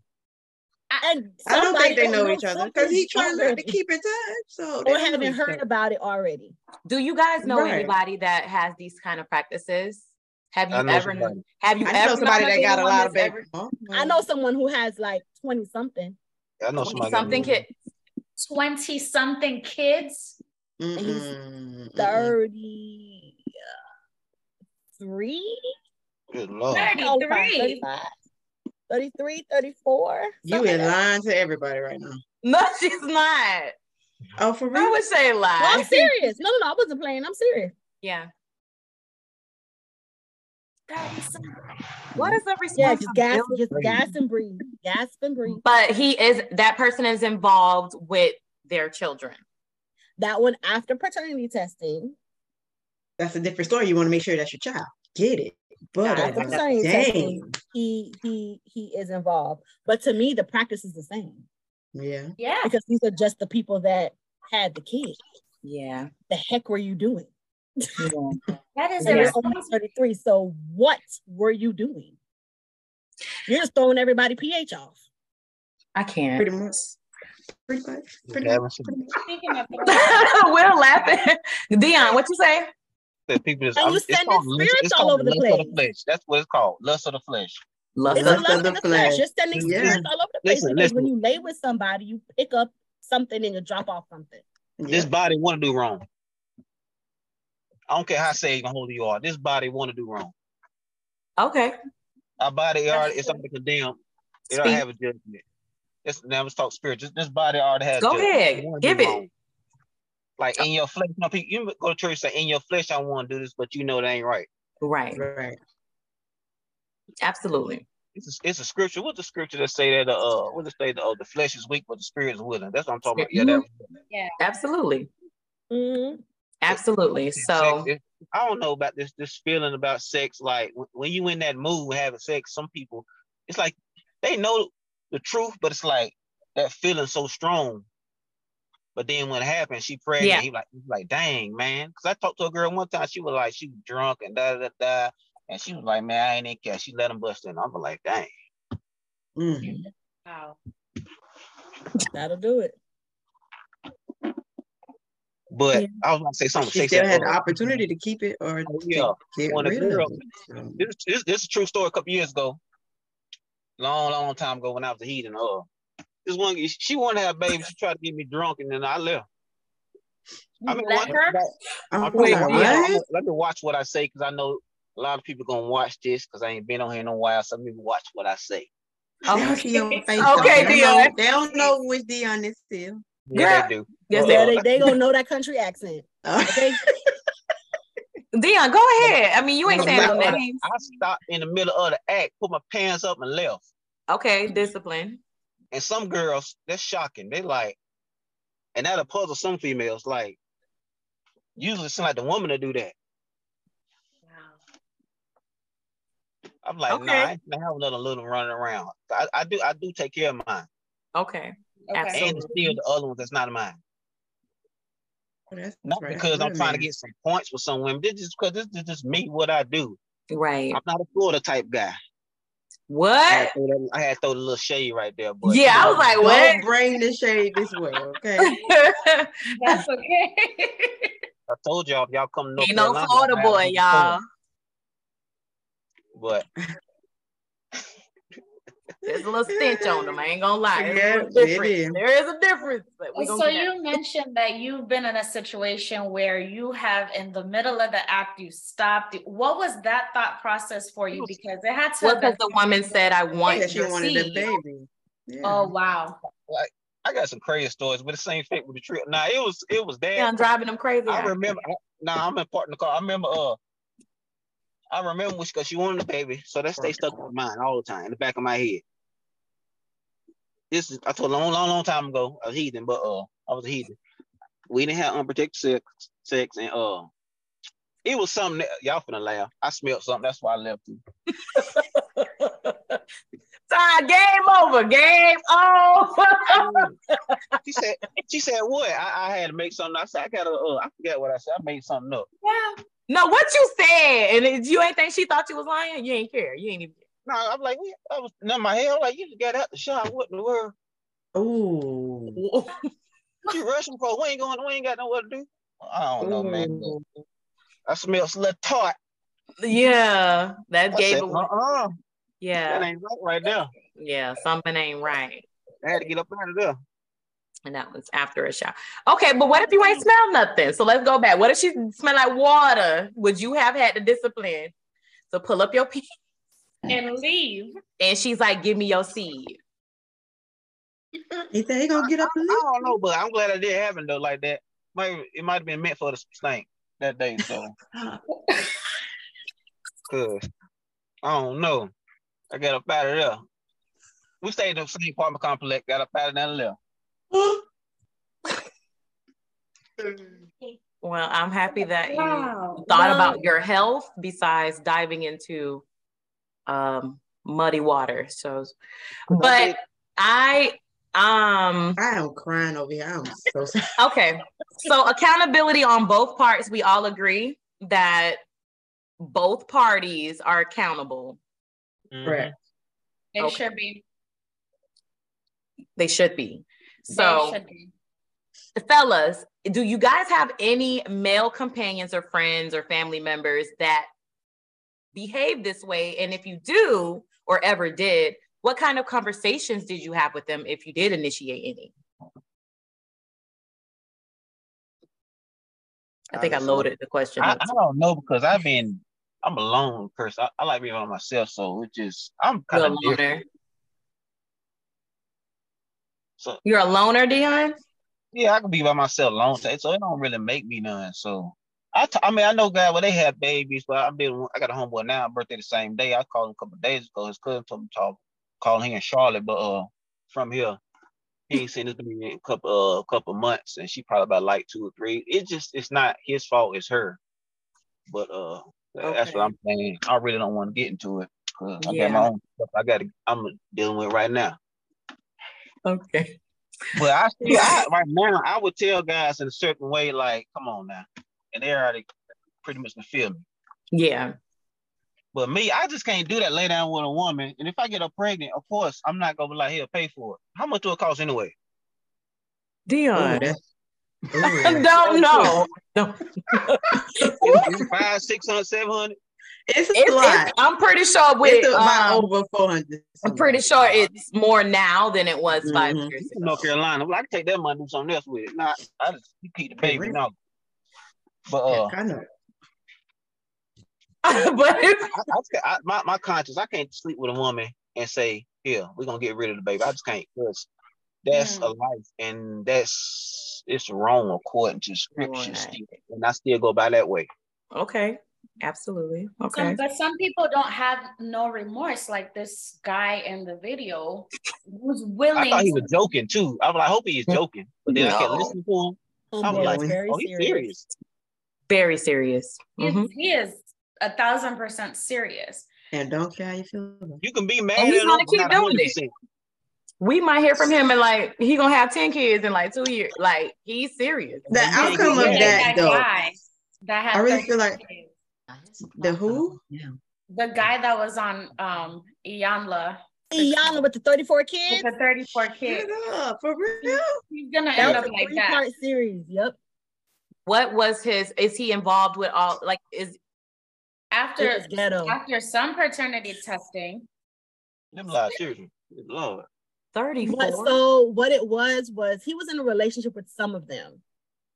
And I don't think they know each other because he trying to keep in touch. So or haven't heard about it already. Do you guys know right. anybody that has these kind of practices? Have you ever somebody. have you I ever know somebody that got a lot of baby? I know someone who has like 20 something. I know somebody something kid 20 something kids. Mm-mm. 33. Good Lord. 33. 33, 34. You in line to everybody right now. No, she's not. Oh, for real? I would say lie. No, I'm serious. No, no, no, I wasn't playing. I'm serious. Yeah. What is the response? Yeah, just gas, just gas and breathe, gas and breathe. But he is that person is involved with their children. That one after paternity testing. That's a different story. You want to make sure that's your child. Get it. But after paternity testing, he he he is involved. But to me, the practice is the same. Yeah. Yeah. Because these are just the people that had the kid. Yeah. The heck were you doing? that is you're only 33. So what were you doing? You're just throwing everybody pH off. I can't. Pretty much. Pretty much. Pretty much. We're laughing. Dion, what you say? That people just, and you sending spirits all over the place. The flesh. That's what it's called. Lust of the flesh. Lust, lust of, the, the flesh. flesh. You're sending yeah. spirits all over the place listen, because listen. when you lay with somebody, you pick up something and you drop off something. This yeah. body want to do wrong. I don't care how saved and holy you are. This body want to do wrong. Okay. Our body already is something condemned. It don't have a judgment. It's now let's talk spirit. Just this body already has. Go ahead, give it. Wrong. Like in your flesh, you, know, people, you go to church and say in your flesh I want to do this, but you know that ain't right. Right. Right. Absolutely. It's a, it's a scripture. What's the scripture that say that uh what does say the oh the flesh is weak but the spirit is willing? That's what I'm talking about. Yeah, that, yeah. Absolutely. Mm-hmm. Absolutely. So I don't know about this this feeling about sex. Like when you in that mood having sex, some people it's like they know the truth, but it's like that feeling so strong. But then when it happened, she prayed. Yeah. He like, he like, dang man. Cause I talked to a girl one time. She was like, she was drunk and da da da. And she was like, man, I ain't in care. She let him bust in. I'm like, dang. Mm. Wow. That'll do it. But yeah. I was gonna say something. She still had the opportunity to keep it or oh, yeah. get rid girl, of it. This, this, this is a true story. A couple years ago, long, long time ago, when I was a heathen. Uh, this one, she wanted to have baby. She tried to get me drunk, and then I left. I mean, let her. I played, yeah, let me watch what I say because I know a lot of people gonna watch this because I ain't been on here in a while. So let me watch what I say. Okay, okay, Dion. They don't know, they don't know which Dion is still. Yeah, they do. Yes, they, they, they gonna know that country accent. Oh. Okay. Dion, go ahead. I mean, you ain't saying no names. I stopped in the middle of the act, put my pants up, and left. Okay, discipline. And some girls, that's shocking. They like, and that'll puzzle some females. Like, usually it's like the woman to do that. Wow. I'm like, okay. no, nah, I ain't have another little running around. I, I do I do take care of mine. Okay. Absolutely. And still the other ones that's not mine. not right. because I'm trying to get some points with some women. This is because this is just me, what I do. Right. I'm not a Florida type guy. What? I had, that, I had to throw the little shade right there. But, yeah, I was like, what? Don't bring the shade this way, okay? That's okay. I told y'all, y'all come to Ain't no Florida boy, y'all. But there's a little stench on them. I ain't gonna lie. Yeah, there is a difference. so you mentioned that you've been in a situation where you have, in the middle of the act, you stopped. What was that thought process for you? Because it had to. Well, because the woman said, "I want." Yeah, she wanted a baby. Yeah. Oh wow! Like I got some crazy stories, but the same thing with the trip. Now it was it was damn. Yeah, I'm driving them crazy. I remember. Now nah, I'm in part in the car. I remember. Uh, I remember because she wanted a baby, so that stayed stuck in my mind all the time in the back of my head. This is I told a long, long, long time ago. I was heathen, but uh, I was a heathen. We didn't have unprotected sex, sex, and uh, it was something that y'all finna laugh. I smelled something. That's why I left you. Sorry, game over. Game over. she said. She said what? I, I, had to make something. I said I gotta. Uh, I forget what I said. I made something up. Yeah. No, what you said, and you ain't think she thought you was lying. You ain't care. You ain't even. No, I'm like, I was in my head. I'm like, you just got out the shot. What in the world? Ooh. you rushing for? We ain't going. We ain't got nowhere to do. I don't know, man. I smell a little tart. Yeah, that I gave said, away. Uh-uh. Yeah, that ain't right right there. Yeah, something ain't right. I had to get up out of there. And that was after a shower. Okay, but what if you ain't smell nothing? So let's go back. What if she smell like water? Would you have had the discipline to pull up your pee and leave? And she's like, "Give me your seed." He said he gonna get up and leave. I, I don't know, but I'm glad I did happen though like that. Might it might have been meant for the snake that day. So, cause I don't know. I got up out of there. We stayed in the same apartment complex. Got up out of there and well, I'm happy that wow. you thought about your health besides diving into um, muddy water. So, but I um I am crying over here. I'm so sorry. Okay. So accountability on both parts, we all agree that both parties are accountable. Correct. They okay. should be. They should be. So, fellas, do you guys have any male companions or friends or family members that behave this way? And if you do or ever did, what kind of conversations did you have with them if you did initiate any? I think I loaded the question. I, I, don't know because I've been I'm a lone person. I, I like being on myself, so it just I'm kind of loner. So you're a loner, Dion? Yeah, I can be by myself long time, so it don't really make me none. So I, t- I mean, I know guys where they have babies, but I'm being, I got a homeboy now, birthday the same day. I called him a couple days ago. His cousin told me to talk, call him in Charlotte, but uh, from here, he ain't seen this baby in a couple uh couple months, and she probably about like two or three. It just it's not his fault, it's her. But uh, okay. that's what I'm saying. I really don't want to get into it because I yeah. got my own stuff. I got I'm dealing with right now. Okay. But I see I, right now, I would tell guys in a certain way, like, come on now. And they already pretty much can feel me. Yeah. But me, I just can't do that, lay down with a woman. And if I get her pregnant, of course, I'm not gonna be like, here, pay for it. How much do it cost anyway? Dion. Ooh, don't know. five, six hundred, seven hundred. It's a it's, lot. It's, I'm pretty sure with it's um, over 400. I'm pretty sure it's more now than it was mm-hmm. five years ago. North Carolina. Well, I can take that money and do something else with it. Not, I just keep the baby now. But uh, yeah, I know. but I, I, I, my my conscience, I can't sleep with a woman and say, "Here, we're gonna get rid of the baby." I just can't because that's mm. a life, and that's it's wrong according to scripture, right. and I still go by that way. Okay. Absolutely. Okay. Some, but some people don't have no remorse, like this guy in the video who's willing. I thought he was joking too. I was like, I hope he is joking, but then no. I kept listening to him. Oh, I was like, oh, he's serious. serious. Very serious. Mm-hmm. He is a thousand percent serious. And don't care how you feel. You can be mad and he's gonna keep doing it. We might hear from him and like he gonna have 10 kids in like two years. Like he's serious. The outcome of that, that though. Guy that I really feel like kids. the who? Yeah. The guy that was on um Iyanla Iyanla with the 34 kids. With the 34 kids. Up, for real. He's gonna end up like that. Part series. Yep. What was his? Is he involved with all? Like, is after after some paternity testing? Them last children, Lord. 34. so what it was was he was in a relationship with some of them,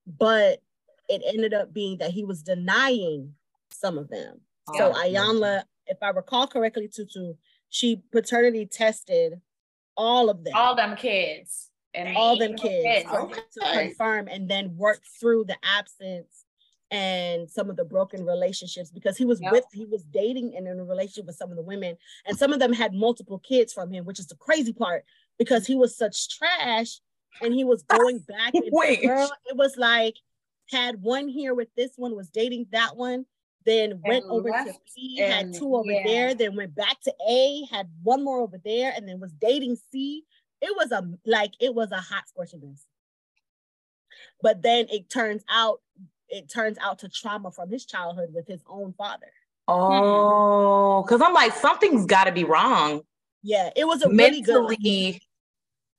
but it ended up being that he was denying some of them. Oh, so Iyanla, if I recall correctly, Tutu, she paternity tested all of them. All them kids. And all them kids, kids. Okay. to confirm and then work through the absence and some of the broken relationships because he was yep. with he was dating and in a relationship with some of the women and some of them had multiple kids from him which is the crazy part because he was such trash and he was going back and Wait. Girl, it was like had one here with this one was dating that one then and went over to B, had two over yeah. there, then went back to A, had one more over there, and then was dating C. It was a like it was a hot scorching mess. But then it turns out it turns out to trauma from his childhood with his own father. Oh, because I'm like, something's got to be wrong. Yeah, it was a Mentally. really good.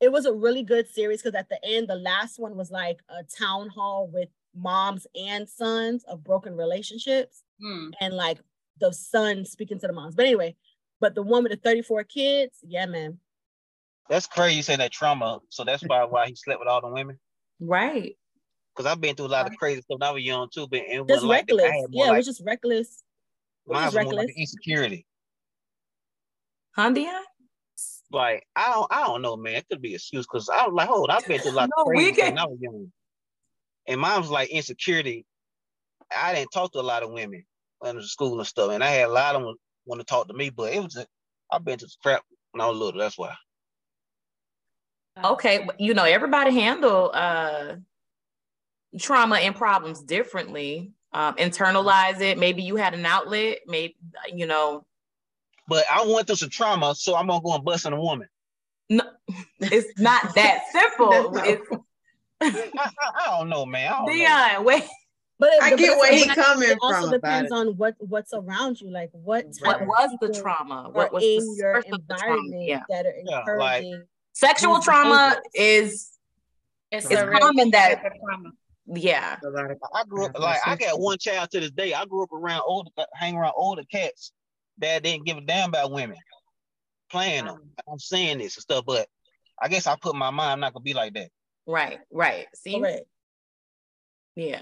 It was a really good series because at the end, the last one was like a town hall with moms and sons of broken relationships mm. and like the son speaking to the moms. But anyway, but the one with the 34 kids, yeah, man. That's crazy you saying that trauma. So that's probably why he slept with all the women. Right. Because I've been through a lot of crazy stuff when I was young too, but it was like reckless. Yeah, like, it was just reckless. Mine was reckless. Like insecurity. Dion? Like I don't, I don't know, man. It could be an excuse because I was like, hold, I've been through a lot no, of crazy stuff when I was young. And mine was like insecurity. I didn't talk to a lot of women when I was in school and stuff, and I had a lot of them want to talk to me, but it was i I've been to crap when I was little. That's why. Okay, you know everybody handle uh, trauma and problems differently. Um, internalize it. Maybe you had an outlet. Maybe you know. But I went through some trauma, so I'm gonna go and bust on a woman. No, it's not that simple. it's I, I, don't know, man. I Dion, know. wait. But I get where he's coming it also depends on what what's around you, like what what was the trauma, what was in your environment yeah. that are encouraging. Yeah, like, sexual trauma is it's, it's common that trauma. Yeah, I grew up like I got one child to this day. I grew up around older, uh, hang around older cats that didn't give a damn about women, playing them. I'm saying this and stuff, but I guess I put my mind I'm not gonna be like that. Right, right. See, right. Yeah.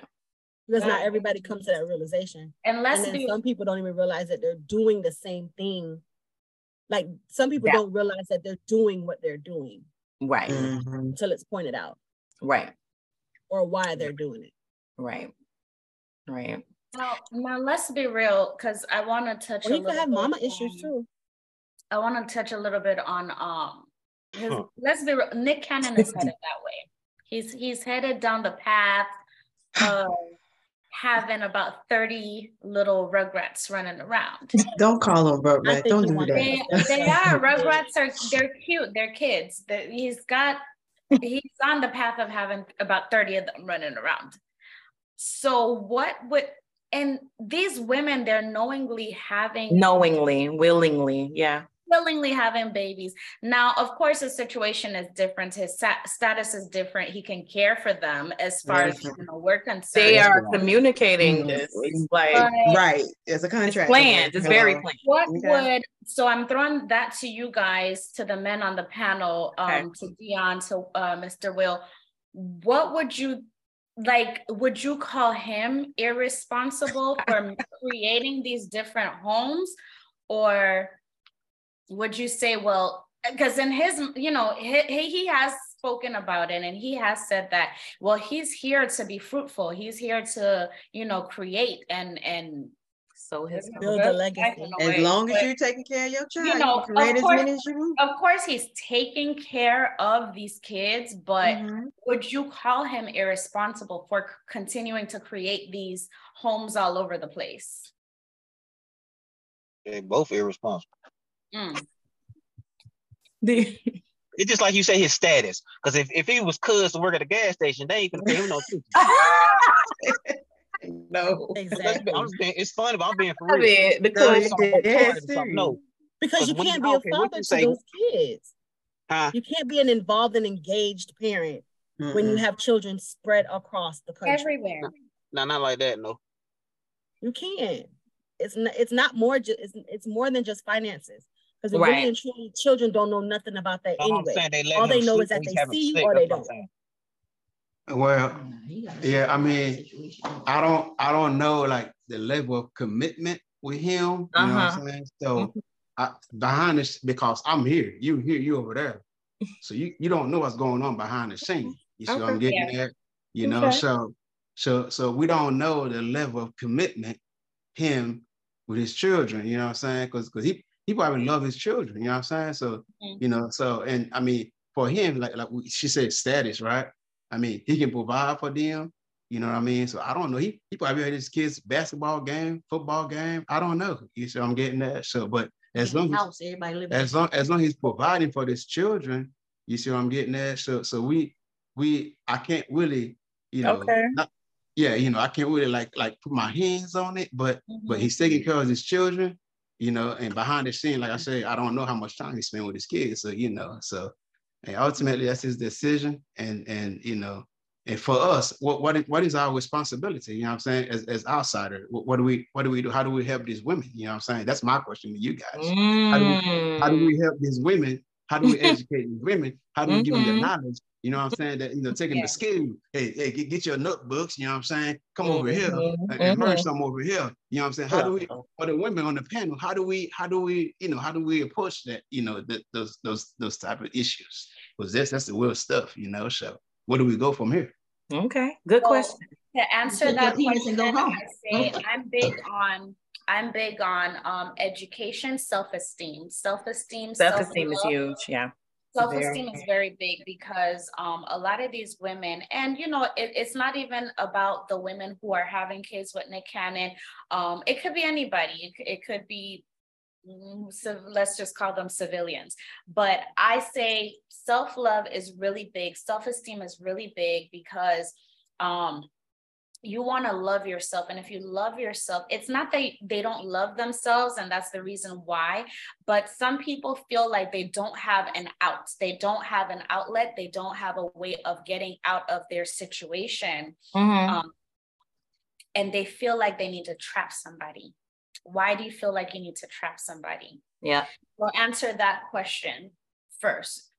Because not everybody comes to that realization. Unless and some people don't even realize that they're doing the same thing. Like some people yeah. don't realize that they're doing what they're doing. Right. Mm-hmm. Until it's pointed out. Right. Or why they're doing it. Right. Right. Now, now let's be real, because I want to touch. Well, you could have mama on, issues too. I want to touch a little bit on um. His, huh. Let's be real. Nick Cannon is headed that way. He's he's headed down the path of having about 30 little rugrats running around. Don't call them rugrats. Don't do that. They, they are. Rugrats are they're cute. They're kids. They're, he's got he's on the path of having about 30 of them running around. So what would and these women they're knowingly having knowingly, willingly, yeah willingly having babies. Now, of course, his situation is different. His status is different. He can care for them as far as you know, we're concerned. They are communicating mm-hmm. this like right. It's a contract. It's planned. It's very planned. What okay. would so I'm throwing that to you guys, to the men on the panel, um, okay. to Dion, to uh, Mr. Will. What would you like would you call him irresponsible for creating these different homes or would you say, well, because in his, you know, he, he has spoken about it and he has said that, well, he's here to be fruitful. He's here to, you know, create and, and, so his build a legacy. As long as you're taking care of your child, you know, you of course, you of course, he's taking care of these kids, but mm-hmm. would you call him irresponsible for continuing to create these homes all over the place? They're both irresponsible. Mm. The it's just like you say his status. Because if, if he was cuz to work at a gas station, they ain't gonna pay him no no, exactly. I'm being, it's funny, but I'm being for real. I mean, because no, because you can't be a father to say, those kids. Huh? You can't be an involved and engaged parent mm when you have children spread across the country. Everywhere. No, not like that. No. You can't. It's not. It's not more. Just. It's, it's more than just finances. Because right. really and truly, children don't know nothing about that All anyway. They All they know is that they see you or they don't. Well, yeah, I mean, I don't, I don't know like the level of commitment with him. You uh-huh. know what I'm uh-huh. saying? So mm-hmm. I, behind this, because I'm here, you here, you over there. So you you don't know what's going on behind the scene. You see okay. what I'm getting yeah. at? You know, okay. so so so we don't know the level of commitment him with his children. You know what I'm saying? Because because he he probably love his children. You know what I'm saying? So mm-hmm. you know, so and I mean, for him, like like she said, status, right? I mean, he can provide for them. You know what I mean? So I don't know. He he probably had his kids basketball game, football game. I don't know. You see, I'm getting that. So, but as long as everybody as long as long as he's providing for his children, you see what I'm getting at. So so we we I can't really you know okay. not, yeah you know I can't really like like put my hands on it, but mm-hmm. but he's taking care of his children, you know, and behind the scene, like I say, I don't know how much time he spent with his kids. So you know, so and ultimately that's his decision, and and you know and for us, what what is, what is our responsibility? You know what I'm saying? As, as outsider, what, what, do we what do we do? How do we help these women? You know what I'm saying? That's my question to you guys. Mm. How, do we, how do we help these women? How do we educate these women? How do we mm-hmm. give them the mm-hmm. knowledge? You know what I'm saying? That you know, taking yeah. the skill. Hey, hey, get, get your notebooks. You know what I'm saying? Come mm-hmm. over here mm-hmm. and, and learn some over here. You know what I'm saying? How do we for the women on the panel? How do we how do we you know how do we approach that you know the, those those those type of issues? Because that's that's the real stuff. You know, so where do we go from here? Okay, good question. To answer that question, I say I'm big on I'm big on um, education, self-esteem. Self-esteem, self-esteem is huge. Yeah. Self-esteem is very big because um, a lot of these women, and you know, it, it's not even about the women who are having kids with Nick Cannon. Um, it could be anybody. It, it could be so let's just call them civilians. But I say self love is really big, self esteem is really big because um, you want to love yourself. And if you love yourself, it's not that they don't love themselves, and that's the reason why. But some people feel like they don't have an out, they don't have an outlet, they don't have a way of getting out of their situation. Mm-hmm. Um, and they feel like they need to trap somebody why do you feel like you need to trap somebody? Yeah. We'll answer that question first.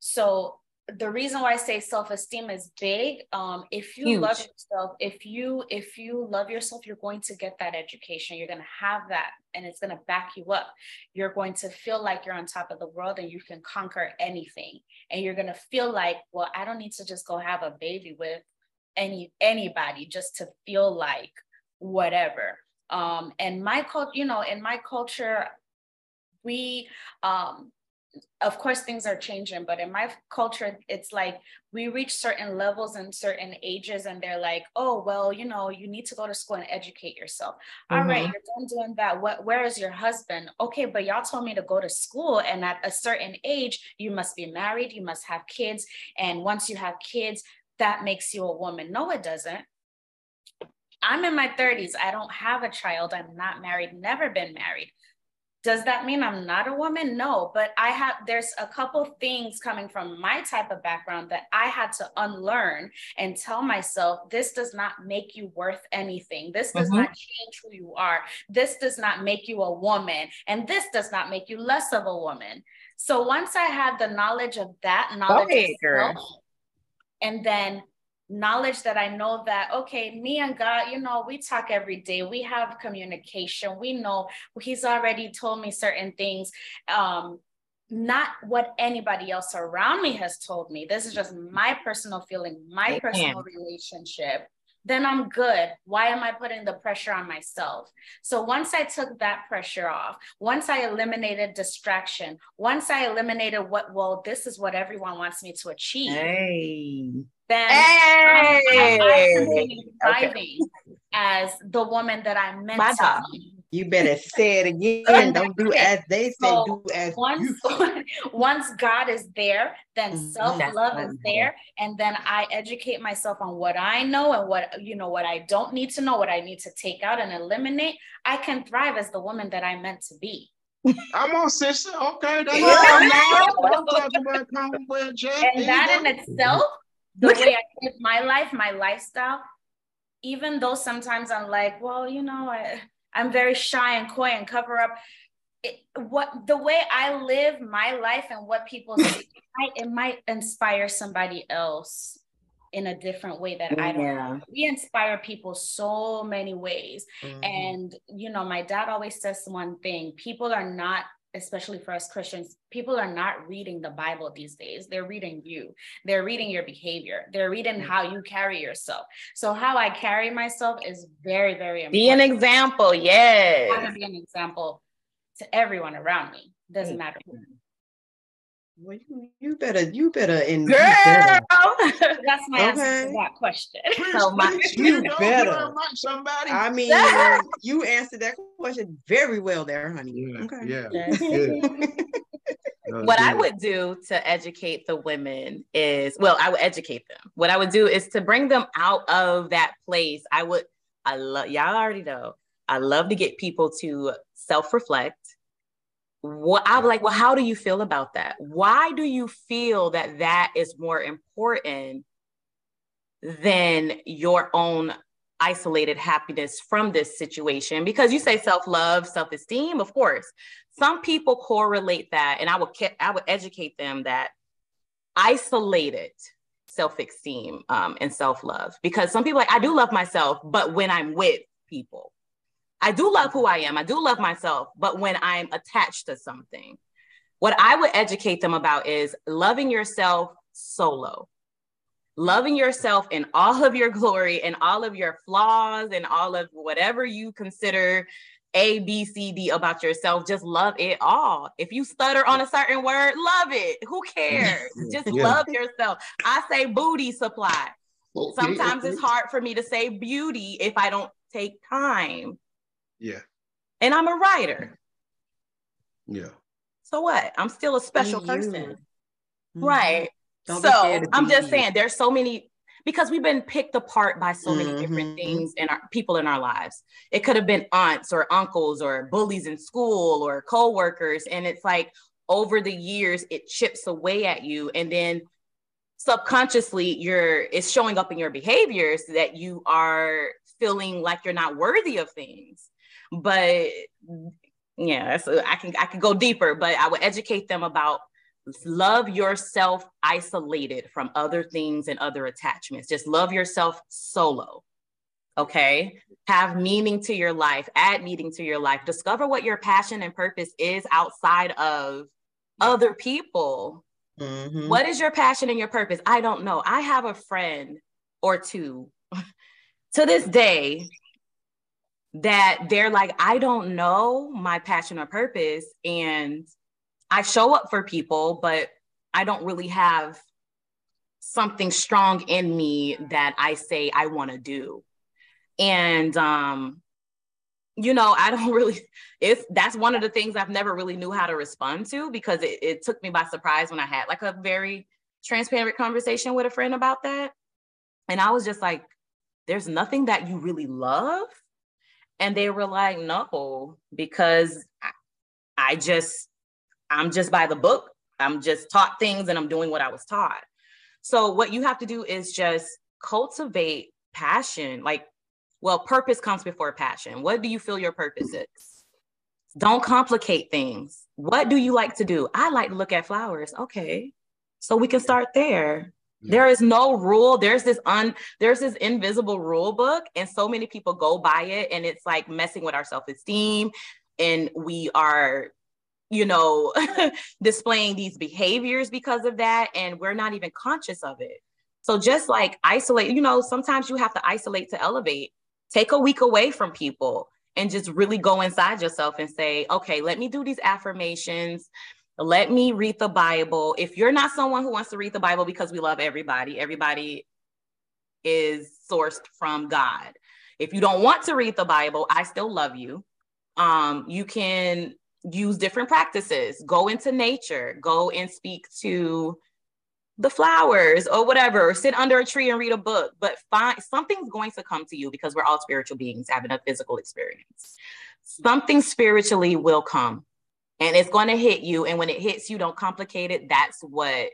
So the reason why I say self-esteem is big, um, if you Huge. love yourself, if you if you love yourself, you're going to get that education. You're going to have that, and it's going to back you up. You're going to feel like you're on top of the world, and you can conquer anything. And you're going to feel like, well, I don't need to just go have a baby with any anybody just to feel like whatever. Um, and my culture, you know, in my culture, we, um, of course, things are changing, but in my culture, it's like we reach certain levels and certain ages, and they're like, oh, well, you know, you need to go to school and educate yourself. Mm-hmm. All right, mm-hmm. you're done doing that. What, where is your husband? Okay, but y'all told me to go to school, and at a certain age, you must be married, you must have kids. And once you have kids, that makes you a woman. No, it doesn't. I'm in my 30s. I don't have a child. I'm not married, never been married. Does that mean I'm not a woman? No, but I have, there's a couple things coming from my type of background that I had to unlearn and tell myself this does not make you worth anything. This does mm-hmm. not change who you are. This does not make you a woman. And this does not make you less of a woman. So once I had the knowledge of that knowledge, of self, and then knowledge that I know that, okay, me and God, you know, we talk every day. We have communication. We know He's already told me certain things. Um, not what anybody else around me has told me. This is just my personal feeling, my personal relationship then I'm good. Why am I putting the pressure on myself? So once I took that pressure off, once I eliminated distraction, once I eliminated what, well, this is what everyone wants me to achieve. Hey. Then hey. I, I thriving okay. as the woman that I'm meant to be. You better say it again. Don't do as they say, so do as once, once God is there, then mm-hmm. self-love is there. And then I educate myself on what I know and what you know, what I don't need to know, what I need to take out and eliminate. I can thrive as the woman that I'm meant to be. I'm on sister. Okay, that's I'm talking about And that in itself, the way I live my life, my lifestyle, even though sometimes I'm like, well, you know, I, I'm very shy and coy and cover up. It, what the way I live my life and what people see, it might, it might inspire somebody else in a different way that I don't. Yeah. We inspire people so many ways. Mm-hmm. And, you know, my dad always says one thing people are not, especially for us Christians, people are not reading the Bible these days. They're reading you, they're reading your behavior, they're reading how you carry yourself. So, how I carry myself is very, very important. Be an example. Yes. I to be an example to everyone around me. Doesn't mm-hmm. matter who. Well, you, you better, you better, in girl. Better. That's my okay. answer to that question. So oh, my, you better. Somebody. I mean, you answered that question very well there, honey. Yeah, okay. Yeah. what I would do to educate the women is, well, I would educate them. What I would do is to bring them out of that place. I would, I love, y'all already know, I love to get people to self reflect what I'm like, well, how do you feel about that? Why do you feel that that is more important than your own isolated happiness from this situation? Because you say self love, self esteem, of course. Some people correlate that, and I would I would educate them that isolated self esteem um, and self love. Because some people like I do love myself, but when I'm with people, I do love who I am. I do love myself, but when I'm attached to something, what I would educate them about is loving yourself solo. Loving yourself in all of your glory and all of your flaws and all of whatever you consider A, B, C, D about yourself, just love it all. If you stutter on a certain word, love it. Who cares? Just yeah. love yourself. I say booty supply. Sometimes it's hard for me to say beauty if I don't take time yeah. And I'm a writer. Yeah. So what? I'm still a special person. Mm-hmm. Right. Don't so I'm just you. saying there's so many because we've been picked apart by so many mm-hmm. different things and our people in our lives. It could have been aunts or uncles or bullies in school or co-workers. And it's like over the years, it chips away at you. And then subconsciously you're it's showing up in your behaviors that you are feeling like you're not worthy of things but yeah, so I can I can go deeper, but I would educate them about love yourself isolated from other things and other attachments. Just love yourself solo. Okay. Have meaning to your life, add meaning to your life. Discover what your passion and purpose is outside of other people. Mm-hmm. What is your passion and your purpose? I don't know. I have a friend or two to this day that they're like, I don't know my passion or purpose. And I show up for people, but I don't really have something strong in me that I say I want to do. And um, you know, I don't really it's that's one of the things I've never really knew how to respond to because it, it took me by surprise when I had like a very transparent conversation with a friend about that. And I was just like, there's nothing that you really love and they were like, no, because I just, I'm just by the book. I'm just taught things and I'm doing what I was taught. So what you have to do is just cultivate passion. Like, well, purpose comes before passion. What do you feel your purpose is? Don't complicate things. What do you like to do? I like to look at flowers. Okay. So we can start there. There is no rule. There's this un there's this invisible rule book, and so many people go by it, and it's like messing with our self-esteem. And we are, you know, displaying these behaviors because of that, and we're not even conscious of it. So just like isolate, you know, sometimes you have to isolate to elevate. Take a week away from people and just really go inside yourself and say, okay, let me do these affirmations let me read the Bible. If you're not someone who wants to read the Bible because we love everybody, everybody is sourced from God. If you don't want to read the Bible, I still love you. Um, you can use different practices, go into nature, go and speak to the flowers or whatever, or sit under a tree and read a book, but find something's going to come to you because we're all spiritual beings having a physical experience. Something spiritually will come and it's going to hit you. And when it hits you, don't complicate it. That's what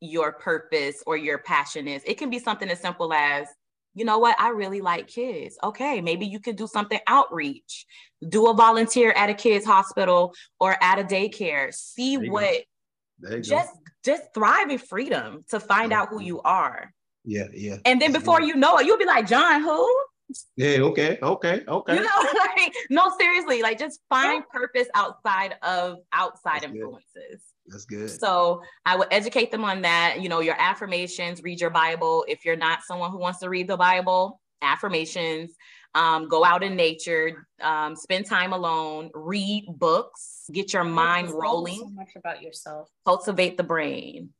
your purpose or your passion is. It can be something as simple as, you know what, I really like kids. Okay, maybe you could do something outreach, do a volunteer at a kids hospital or at a daycare. See what just go. just thrive in freedom to find yeah. out who you are. Yeah, yeah. And then before you know it, you'll be like, John, who? Yeah, okay, okay, okay. You know, like no, seriously, like just find yeah. purpose outside of outside That's influences. Good. That's good. So I would educate them on that. You know, your affirmations, read your Bible. If you're not someone who wants to read the Bible, affirmations, um, go out in nature, um, spend time alone, read books, get your mind rolling. So much about yourself. Cultivate the brain.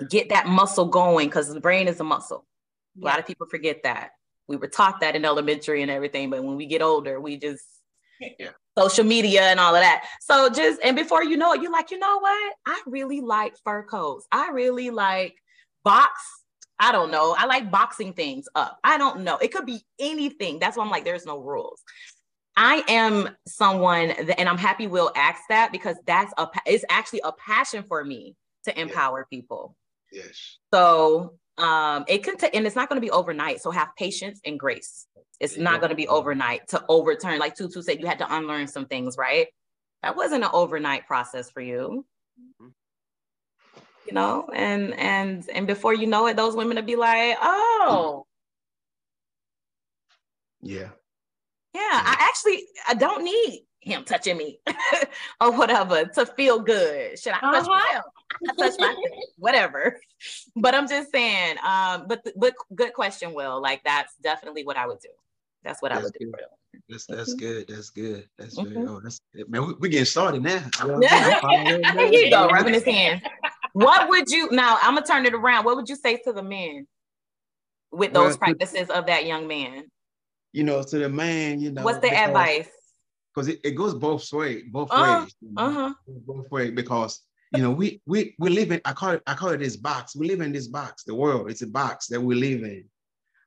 Yeah. Get that muscle going because the brain is a muscle. Yeah. A lot of people forget that. We were taught that in elementary and everything, but when we get older, we just yeah. social media and all of that. So just and before you know it, you're like, you know what? I really like fur coats. I really like box I don't know. I like boxing things up. I don't know. It could be anything. That's why I'm like, there's no rules. I am someone that, and I'm happy Will ask that because that's a, it's actually a passion for me to empower yeah. people. Yes. So um, it can, t- and it's not going to be overnight. So have patience and grace. It's not going to be overnight to overturn. Like Tutu said, you had to unlearn some things, right? That wasn't an overnight process for you. Mm-hmm you know, and and and before you know it, those women will be like, oh. Yeah. Yeah, I actually I don't need him touching me or whatever to feel good. Should I touch uh-huh. myself? I touch myself, whatever. But I'm just saying, um, but but good question, Will. Like that's definitely what I would do. That's what that's I would good. do. That's that's mm-hmm. good. That's good. That's mm-hmm. very oh, that's man, we, are getting started now. there you go, rubbing his hand what would you now? I'm gonna turn it around. What would you say to the men with those well, practices of that young man? You know, to the man, you know. What's the because, advice? Because it, it goes both ways, both uh, ways. Uh-huh. Both ways because you know we we we live in I call it I call it this box. We live in this box. The world, it's a box that we live in.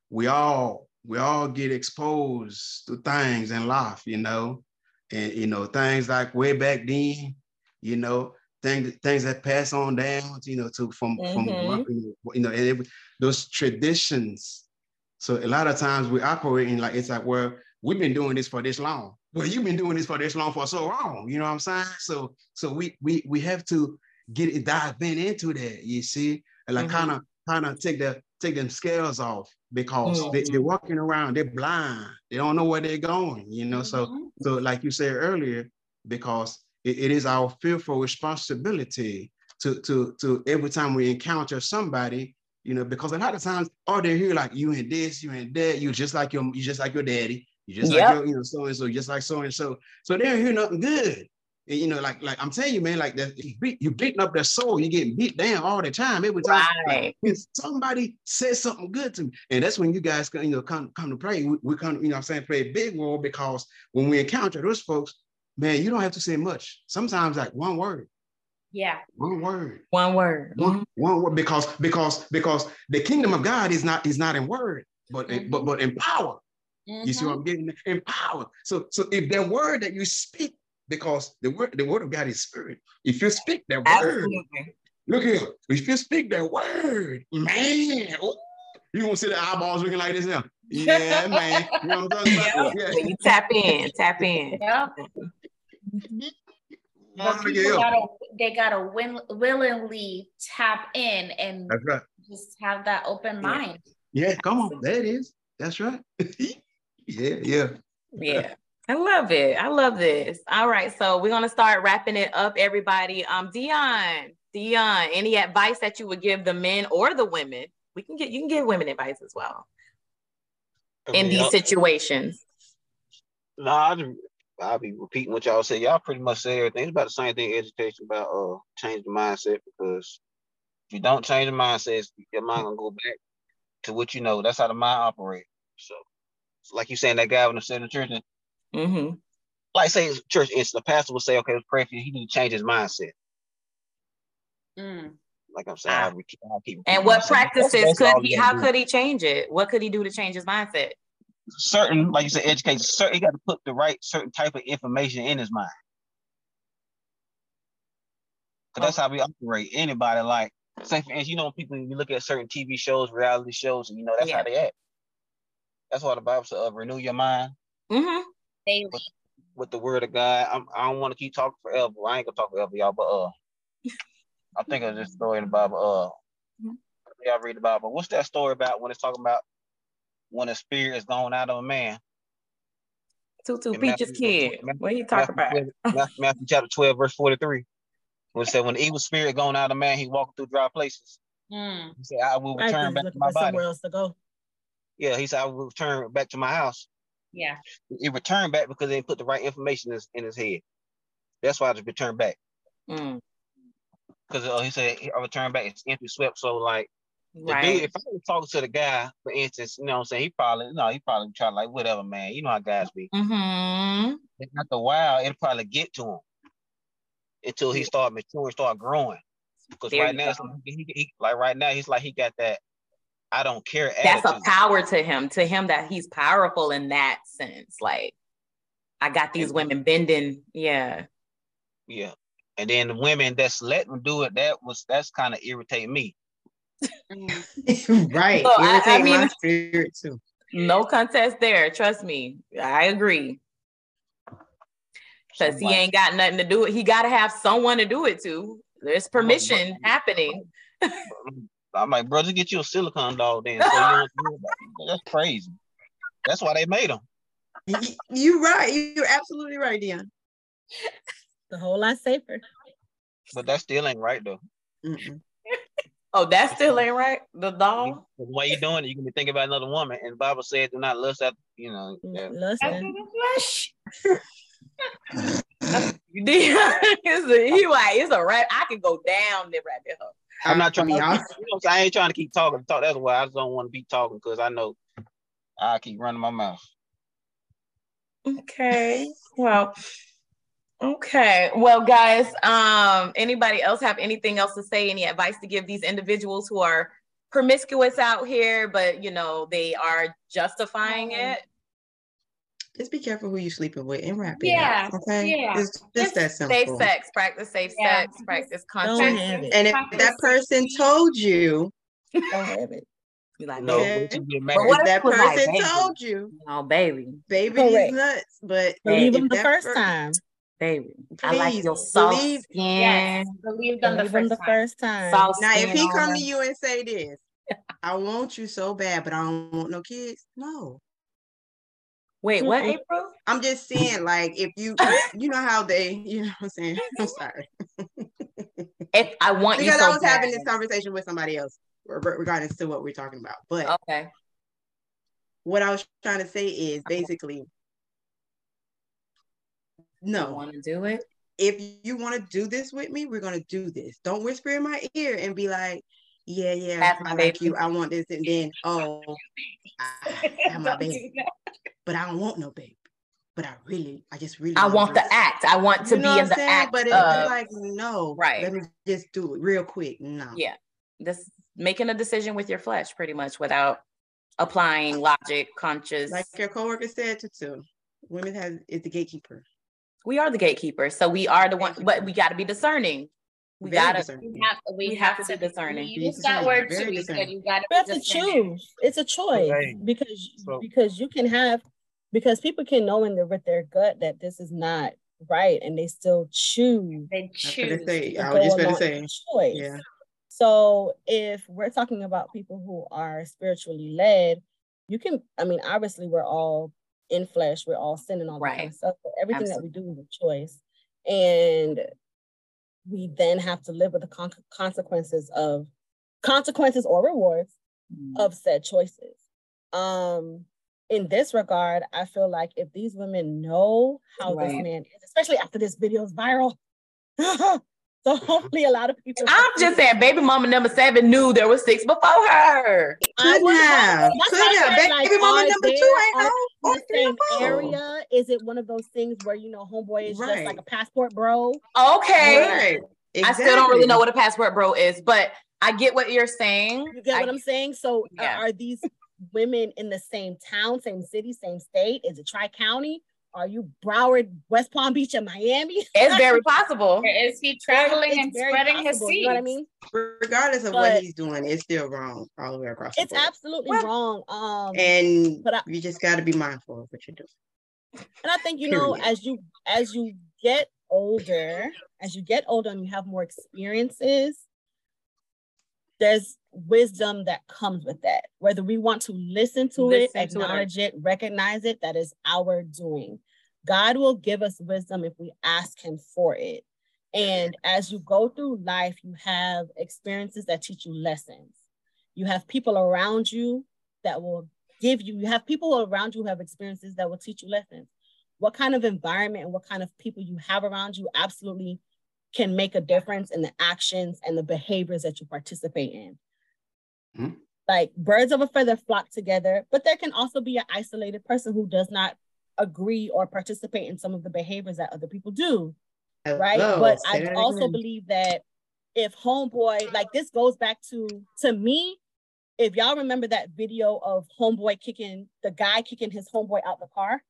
We all we all get exposed to things in life, you know, and you know things like way back then, you know, things things that pass on down, you know, to from mm-hmm. from you know, and it, those traditions. So a lot of times we operating like it's like, well, we've been doing this for this long. Well, you've been doing this for this long for so long. You know what I'm saying? So so we we we have to get it dive in into that. You see, and like kind of kind of take the take them scales off because mm-hmm. they, they're walking around, they're blind, they don't know where they're going. You know, so mm-hmm. so like you said earlier, because it, it is our fearful responsibility to, to, to every time we encounter somebody, you know, because a lot of times, oh, they hear like you and this, you and that, you just like your, you just like your daddy, you just yep. like you know, so and so, just like so and so. So they don't hear nothing good. And, you know, like like I'm telling you, man, like that you beat, you beating up their soul, you getting beat down all the time. Every time right. like, somebody says something good to me. And that's when you guys you know come come to pray. We, we come, you know I'm saying, play a big role because when we encounter those folks, man, you don't have to say much. Sometimes like one word. Yeah. One word. One word. One, one word. Because because because the kingdom of God is not is not in word, but mm-hmm. but but in power. Mm-hmm. You see what I'm getting? In power. So so if that word that you speak, because the word the word of God is spirit. If you speak that word, look here. If you speak that word, man, ooh, you gonna see the eyeballs looking like this now. Yeah, man. You know what I'm talking about? Yeah. You tap in, tap in. Yeah. But people gotta, they gotta win, willingly tap in and right. just have that open mind. Yeah, come on, there it is. That's right. yeah, yeah. Yeah. I love it. I love this. All right. So we're gonna start wrapping it up, everybody. Um, Dion, Dion, any advice that you would give the men or the women? We can get you can give women advice as well I in mean, these I'll, situations. No, nah, I'll be repeating what y'all say. Y'all pretty much say everything. It's about the same thing education about uh change the mindset because if you don't change the mindset, your mind gonna go back to what you know. That's how the mind operates. So, like you saying that guy when I'm sitting in church. Mm-hmm. like say church, it's the pastor will say, okay, let's pray for you. He need to change his mindset. Mm. Like I'm saying, ah. I keep, I keep and what practices that's, that's could he? How do. could he change it? What could he do to change his mindset? Certain, like you said, education. Certain, he got to put the right certain type of information in his mind. Cause that's how we operate. Anybody like, say for instance, you know, people you look at certain TV shows, reality shows, and you know that's yeah. how they act. That's why the Bible says, uh, "Renew your mind." Mm-hmm. Daily. With, with, the Word of God, I'm, I do not want to keep talking forever. I ain't gonna talk forever, y'all. But uh, I think I just throw in the Bible. Uh, mm-hmm. y'all read the Bible. What's that story about when it's talking about when a spirit is going out of a man? Tutu Peach's kid. Matthew, what are you talking Matthew, about? Matthew, Matthew chapter 12, verse 43. When it said, when the evil spirit going out of man, he walked through dry places. Mm. He said, I will return back to my body. Somewhere else to go. Yeah, he said, I will return back to my house. Yeah. He returned back because they put the right information in his, in his head. That's why I just returned back. Mm because uh, he said I returned back it's empty swept. So like right. dude, if I was talking to the guy, for instance, you know what I'm saying, he probably no, he probably try like whatever, man. You know how guys be. Mm-hmm. After a while, it'll probably get to him until he start maturing, start growing. Because right now, he, he, like right now, he's like he got that I don't care. That's attitude. a power to him. To him, that he's powerful in that sense. Like I got these women bending. Yeah. Yeah. And then the women that's letting do it, that was that's kind of irritating me. Mm. right. So I, I, mean, my spirit too. No contest there. Trust me. I agree. Because he ain't got nothing to do it. He got to have someone to do it to. There's permission happening. I'm like, bro, just get you a silicone dog then. So that's crazy. That's why they made them. You're right. You're absolutely right, Dion The whole lot safer. But that still ain't right though. oh, that still ain't right. The dog. The way you doing it, you can be thinking about another woman, and the Bible said, "Do not lust after you know." Mm, yeah. Lust after the flesh. you did. it's a, he like it's a rat. I can go down there right there. I'm not trying to. You know, I ain't trying to keep talking. Talk. That's why I just don't want to be talking because I know I keep running my mouth. Okay. Well, Okay. Well, guys, um, anybody else have anything else to say? Any advice to give these individuals who are promiscuous out here, but you know, they are justifying it? Just be careful who you're sleeping with and wrap it yeah, up. Okay. Yeah. It's just that simple. Safe sex, practice safe yeah. sex, practice consent. And if that person told you, don't have it. You're like, no, okay. but what if that person like, told you, oh baby, baby is nuts, but believe them the first time baby. Please, I like your soft believe, skin. Yes, believe them believe the, first, the first time. Soft now, if he come to you and say this, I want you so bad, but I don't want no kids. No. Wait, what, April? I'm just saying, like, if you, you know how they, you know what I'm saying? I'm sorry. if I want you, because I was bad. having this conversation with somebody else regarding to what we're talking about. But okay. What I was trying to say is basically no. Want to do it? If you want to do this with me, we're gonna do this. Don't whisper in my ear and be like, "Yeah, yeah, That's I like baby. you. I want this," and then, "Oh, I have my baby, but I don't want no baby." But I really, I just really, I want the act. I want to you know be in the saying? act. But it's of, like, no, right? Let me just do it real quick. No, yeah, this making a decision with your flesh, pretty much, without applying logic, conscious. Like your coworker said to too. Women has is the gatekeeper we are the gatekeepers. So we are the one, but we got to be discerning. We got to. We have, we, we have, have to, be discerning. You use that word too. You said you got to. to choose. It's a choice right. because so. because you can have because people can know in their with their gut that this is not right, and they still choose. They choose. Say, I was just going to say. Choice. Yeah. So if we're talking about people who are spiritually led, you can. I mean, obviously, we're all in flesh. We're all sinning all right. that stuff. So everything Absolutely. that we do is a choice. And we then have to live with the con- consequences of consequences or rewards mm. of said choices. Um, in this regard, I feel like if these women know how right. this man is, especially after this video is viral, so hopefully a lot of people. I'm just saying, baby mama number seven knew there was six before her. Could have. Could have. Baby like, mama number two ain't know in the same area? Is it one of those things where you know homeboy is right. just like a passport bro? Okay. Right. Exactly. I still don't really know what a passport bro is, but I get what you're saying. You get what I, am saying? So uh, yeah. are these women in the same town, same city, same state? Is it Tri County? Are you Broward, West Palm Beach, and Miami? It's very possible. Is he traveling it's and spreading possible, his seeds? You know what I mean? Regardless of but what he's doing, it's still wrong all the way across. it's absolutely well, wrong. Um, and but I, you just got to be mindful of what you're doing. And I think you Period. know, as you as you get older, as you get older and you have more experiences, there's wisdom that comes with that. Whether we want to listen to listen it, acknowledge to it. it, recognize it, that is our doing. God will give us wisdom if we ask Him for it. And as you go through life, you have experiences that teach you lessons. You have people around you that will give you, you have people around you who have experiences that will teach you lessons. What kind of environment and what kind of people you have around you absolutely can make a difference in the actions and the behaviors that you participate in. Mm-hmm. Like birds of a feather flock together, but there can also be an isolated person who does not agree or participate in some of the behaviors that other people do. Right. But I also again. believe that if homeboy, like this goes back to to me, if y'all remember that video of homeboy kicking the guy kicking his homeboy out the car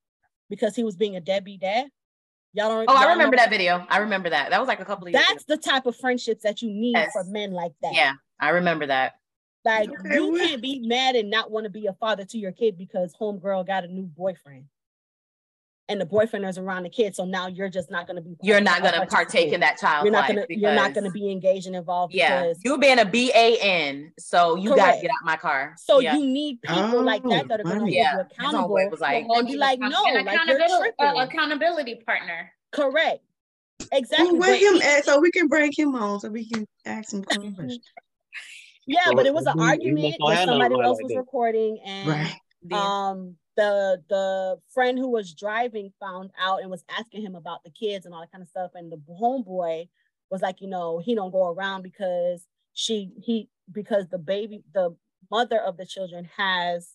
because he was being a deadbeat dad. Y'all don't. Oh, y'all I remember know? that video. I remember that. That was like a couple of years. That's ago. the type of friendships that you need yes. for men like that. Yeah, I remember that. Like okay, you can't be mad and not want to be a father to your kid because homegirl got a new boyfriend. And the boyfriend is around the kid, so now you're just not going to be. You're not going to partake in that child. You're not going to. You're not going to be engaged and involved. Yeah, you being a BAN, so you got to get out my car. So yeah. you need people oh, like that that are going to hold you accountable. Was like, and be like, no, like accountability, uh, accountability partner. Correct. Exactly. Well, him at, so we can bring him on so we can ask him questions. Yeah, so but it was an argument that somebody else was recording, and right. um, the the friend who was driving found out and was asking him about the kids and all that kind of stuff, and the homeboy was like, you know, he don't go around because she he because the baby the mother of the children has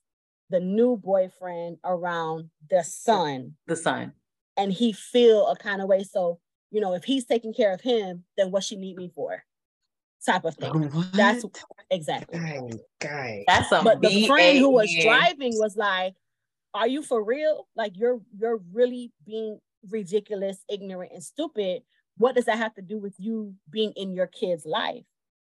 the new boyfriend around the son. The son. And he feel a kind of way. So, you know, if he's taking care of him, then what she need me for? type of thing. What? That's exactly. Guy, That's a but the friend who was driving was like, "Are you for real? Like you're you're really being ridiculous, ignorant, and stupid. What does that have to do with you being in your kid's life?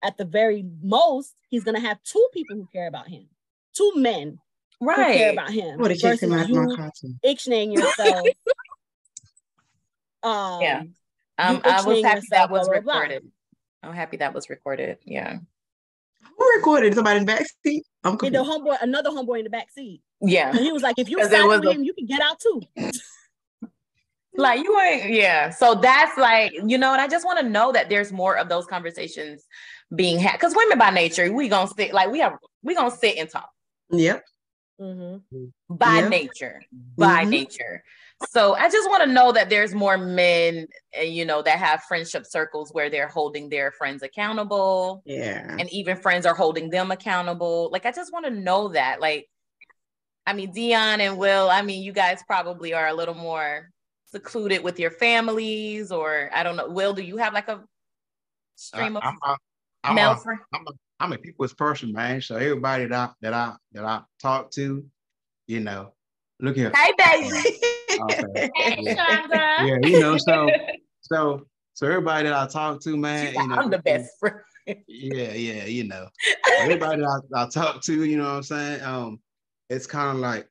At the very most, he's gonna have two people who care about him, two men right. who care about him. What versus you ictioning yourself. um, yeah, um, I was happy that was recorded. Blah. I'm happy that was recorded. Yeah. Who recorded? Somebody in the back seat? I'm the homeboy, another homeboy in the back seat. Yeah. And he was like, if you side with him, you can get out too. like you ain't, yeah. So that's like, you know, and I just want to know that there's more of those conversations being had. Because women by nature, we gonna sit like we have we gonna sit and talk. Yep. Mm-hmm. By yep. nature. By mm-hmm. nature. So I just want to know that there's more men, eh, you know, that have friendship circles where they're holding their friends accountable. Yeah. And even friends are holding them accountable. Like I just want to know that. Like, I mean, Dion and Will, I mean, you guys probably are a little more secluded with your families, or I don't know. Will, do you have like a stream of I'm a, I'm male a, friend? I'm a, I'm a people's person, man. So everybody that I that I that I talk to, you know, look here. Hey, baby. Okay. Hey, Chandra. Yeah, you know, so so so everybody that I talk to, man, you know, I'm the best friend. Yeah, yeah, you know, everybody I, I talk to, you know what I'm saying? Um, it's kind of like,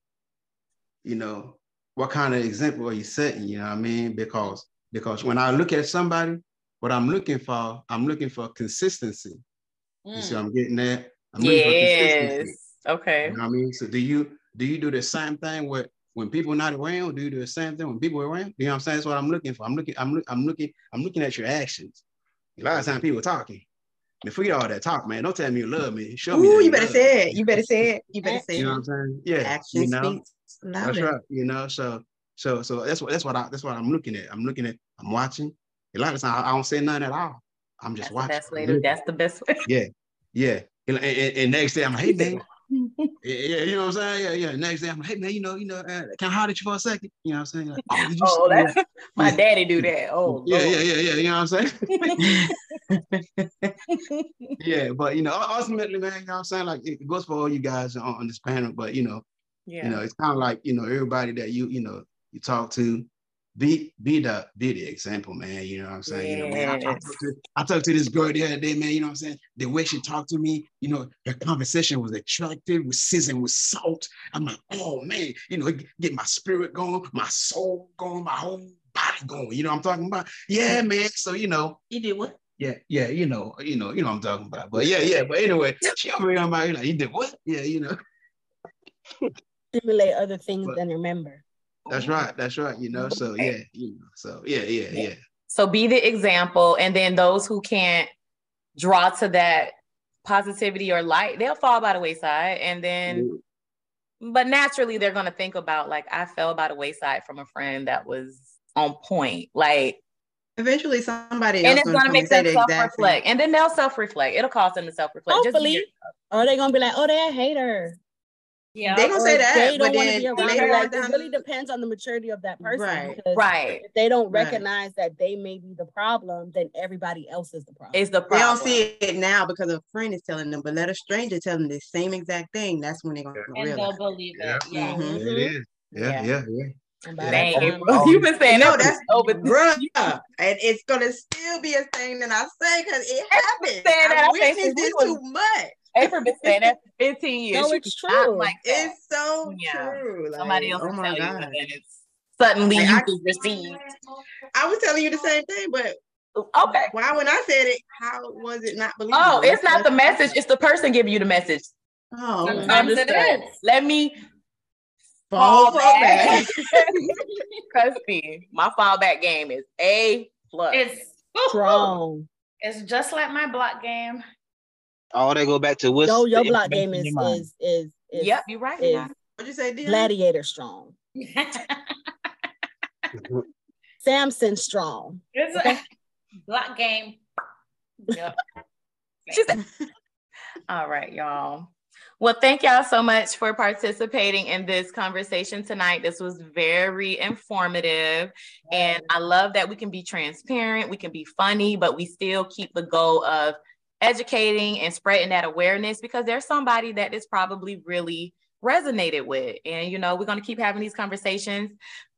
you know, what kind of example are you setting? You know what I mean? Because because when I look at somebody, what I'm looking for, I'm looking for consistency. Mm. You see, I'm getting that. I'm yes. Okay. You know I mean? So do you do you do the same thing with when people not around, do you do the same thing when people are around? You know what I'm saying? That's what I'm looking for. I'm looking, I'm, I'm looking, I'm looking at your actions. A lot of times people talking. Man, forget all that talk, man. Don't tell me you love me. Show me. Ooh, you, you better say it. You better say it. You better say it. You know what I'm saying? Yeah. Action you know? That's right. You know, so so so that's what that's what I that's what I'm looking at. I'm looking at, I'm watching. A lot of times I, I don't say nothing at all. I'm just that's watching. The best way to, that's the best way. Yeah. Yeah. And, and, and next day I'm like, hey man, yeah, you know what I'm saying? Yeah, yeah. Next day, I'm like, hey man, you know, you know, uh, can I holler at you for a second? You know what I'm saying? Like, oh, oh that's my yeah. daddy do that. Oh, yeah, Lord. yeah, yeah, yeah. You know what I'm saying? yeah, but you know, ultimately, man, you know what I'm saying? Like it goes for all you guys on, on this panel, but you know, yeah. you know, it's kind of like you know everybody that you you know you talk to, be be the be the example, man. You know what I'm saying? Yes. You know, man, I, talked to, I talked to this girl the other day, man. You know what I'm saying? The way she talked to me, you know, her conversation was attractive, was seasoned with salt. I'm like, oh man, you know, get my spirit going, my soul going, my whole body going. You know what I'm talking about? Yeah, man. So you know, you did what? Yeah, yeah, you know, you know, you know what I'm talking about. But yeah, yeah. But anyway, she over here, I'm like, you did what? Yeah, you know. Stimulate other things but, than remember. That's right. That's right. You know, so yeah, you know, so yeah, yeah, yeah. So be the example, and then those who can't draw to that positivity or light, they'll fall by the wayside, and then. Mm-hmm. But naturally, they're gonna think about like I fell by the wayside from a friend that was on point. Like eventually, somebody and it's gonna, make them self reflect, and then they'll self reflect. It'll cause them to self reflect. Hopefully, or they're gonna be like, "Oh, they're a hater." Yeah, they gonna say that. They don't want to be around Like, it really depends on the maturity of that person. Right. Right. If they don't recognize right. that they may be the problem, then everybody else is the problem. Is the problem. They don't see it now because a friend is telling them, but let a stranger tell them the same exact thing. That's when they're gonna and realize. they'll believe it. Yeah. Mm-hmm. mm-hmm. It is. Yeah, yeah, yeah. Dang, you've been saying no, that's over, bruh. and it's gonna still be a thing that I say because it happens. I, I witnessed it too much. April been saying that for 15 years. No, it's true. Like. It's so yeah. true. Like, Somebody else oh will tell God. you, and it's suddenly like, you can receive. I was telling you the same thing, but okay. Why when I said it, how was it not believable? Oh, it's not the message, it's the person giving you the message. Oh, oh sometimes it is. Let me fall, fall back. Trust me, my fallback game is A plus. It's strong. It's just like my block game. Oh, they go back to what's Yo, your block game is, is is is Yep, you're right. Is What'd you say, Dean? Gladiator strong. Samson strong. It's okay. a block game. Yep. All right, y'all. Well, thank y'all so much for participating in this conversation tonight. This was very informative. And I love that we can be transparent, we can be funny, but we still keep the goal of educating and spreading that awareness because there's somebody that is probably really resonated with. And, you know, we're going to keep having these conversations.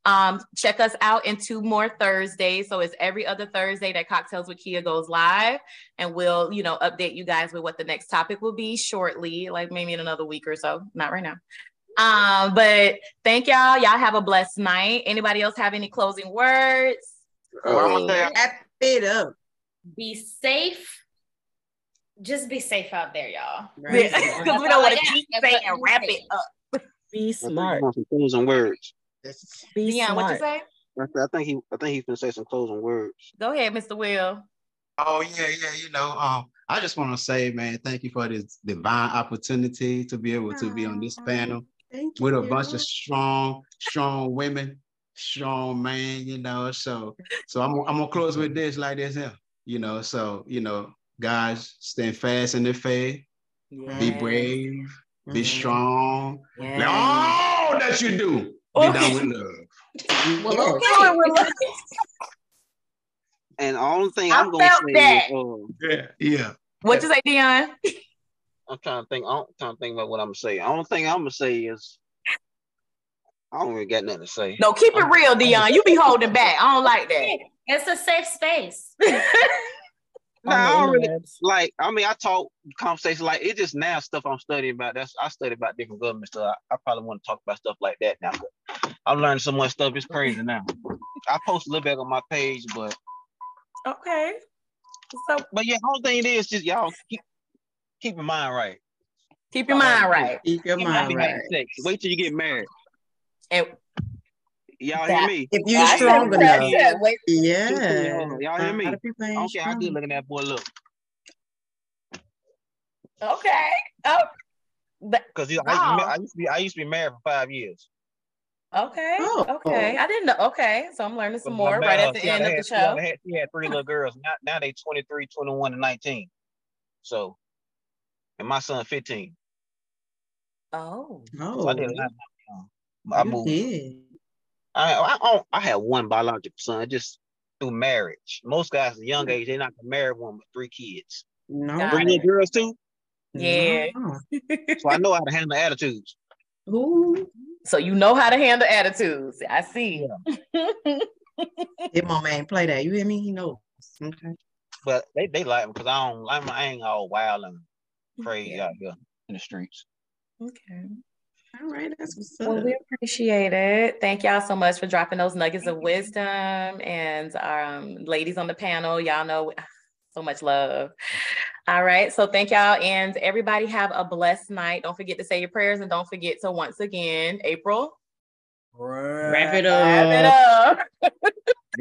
Um, check us out in two more Thursdays. So it's every other Thursday that Cocktails with Kia goes live. And we'll, you know, update you guys with what the next topic will be shortly, like maybe in another week or so. Not right now. Um, but thank y'all. Y'all have a blessed night. Anybody else have any closing words? Oh, wrap it up. Be safe just be safe out there, y'all. Because right. we don't want to keep saying wrap it up. Be smart. Some closing words. Be Dion, smart. what you say? I think he, I think he's gonna say some closing words. Go ahead, Mr. Will. Oh yeah, yeah. You know, um, I just want to say, man, thank you for this divine opportunity to be able to be on this panel with a bunch of strong, strong women, strong man. You know, so so I'm I'm gonna close with this like this here. You know, so you know, guys, stand fast in their faith. Yes. Be brave. Mm-hmm. Be strong. Yes. all that you do, be done with love. well, okay. and the only thing I am gonna say that. is, um, yeah, yeah. What you say, Dion? I'm trying to think. I'm trying to think about what I'm gonna say. The only thing I'm gonna say is I don't really got nothing to say. No, keep it real, Dion. You be holding back. I don't like that. It's a safe space. No, I don't really like. I mean, I talk conversation like it's just now stuff I'm studying about. That's I study about different governments, so I, I probably want to talk about stuff like that now. I'm learning so much stuff. It's crazy now. I post a little bit on my page, but okay. So, but yeah, whole thing is just y'all keep keep your mind right. Keep your mind right. Keep your mind right. Wait till you get married. And Y'all hear me? If you're strong enough. Yeah. yeah. Y'all hear me? I don't care how good looking that boy look. Okay. Oh. Because wow. I, oh. I, used to be I used to be married for five years. Okay. Oh. Okay. I didn't know. Okay. So I'm learning some more right at the end of the show. She had, she had three little girls. Now, now they 23, 21, and 19. So, and my son 15. Oh. Oh. So I did. I, I moved. Did. I, I I had one biological son just through marriage. Most guys at a young mm. age, they're not gonna marry one with three kids. No. Three little girls too. Yeah. so I know how to handle attitudes. Ooh. So you know how to handle attitudes. I see. Yeah. if my man play that, you hear me? He knows. Okay. But they, they like him because I don't I'm, I ain't all wild and crazy yeah. out here in the streets. Okay. All right, that's what's up. Well, we appreciate it. Thank y'all so much for dropping those nuggets of wisdom. And um, ladies on the panel, y'all know so much love. All right. So thank y'all. And everybody have a blessed night. Don't forget to say your prayers and don't forget to once again, April. Wrap it up. Wrap it up.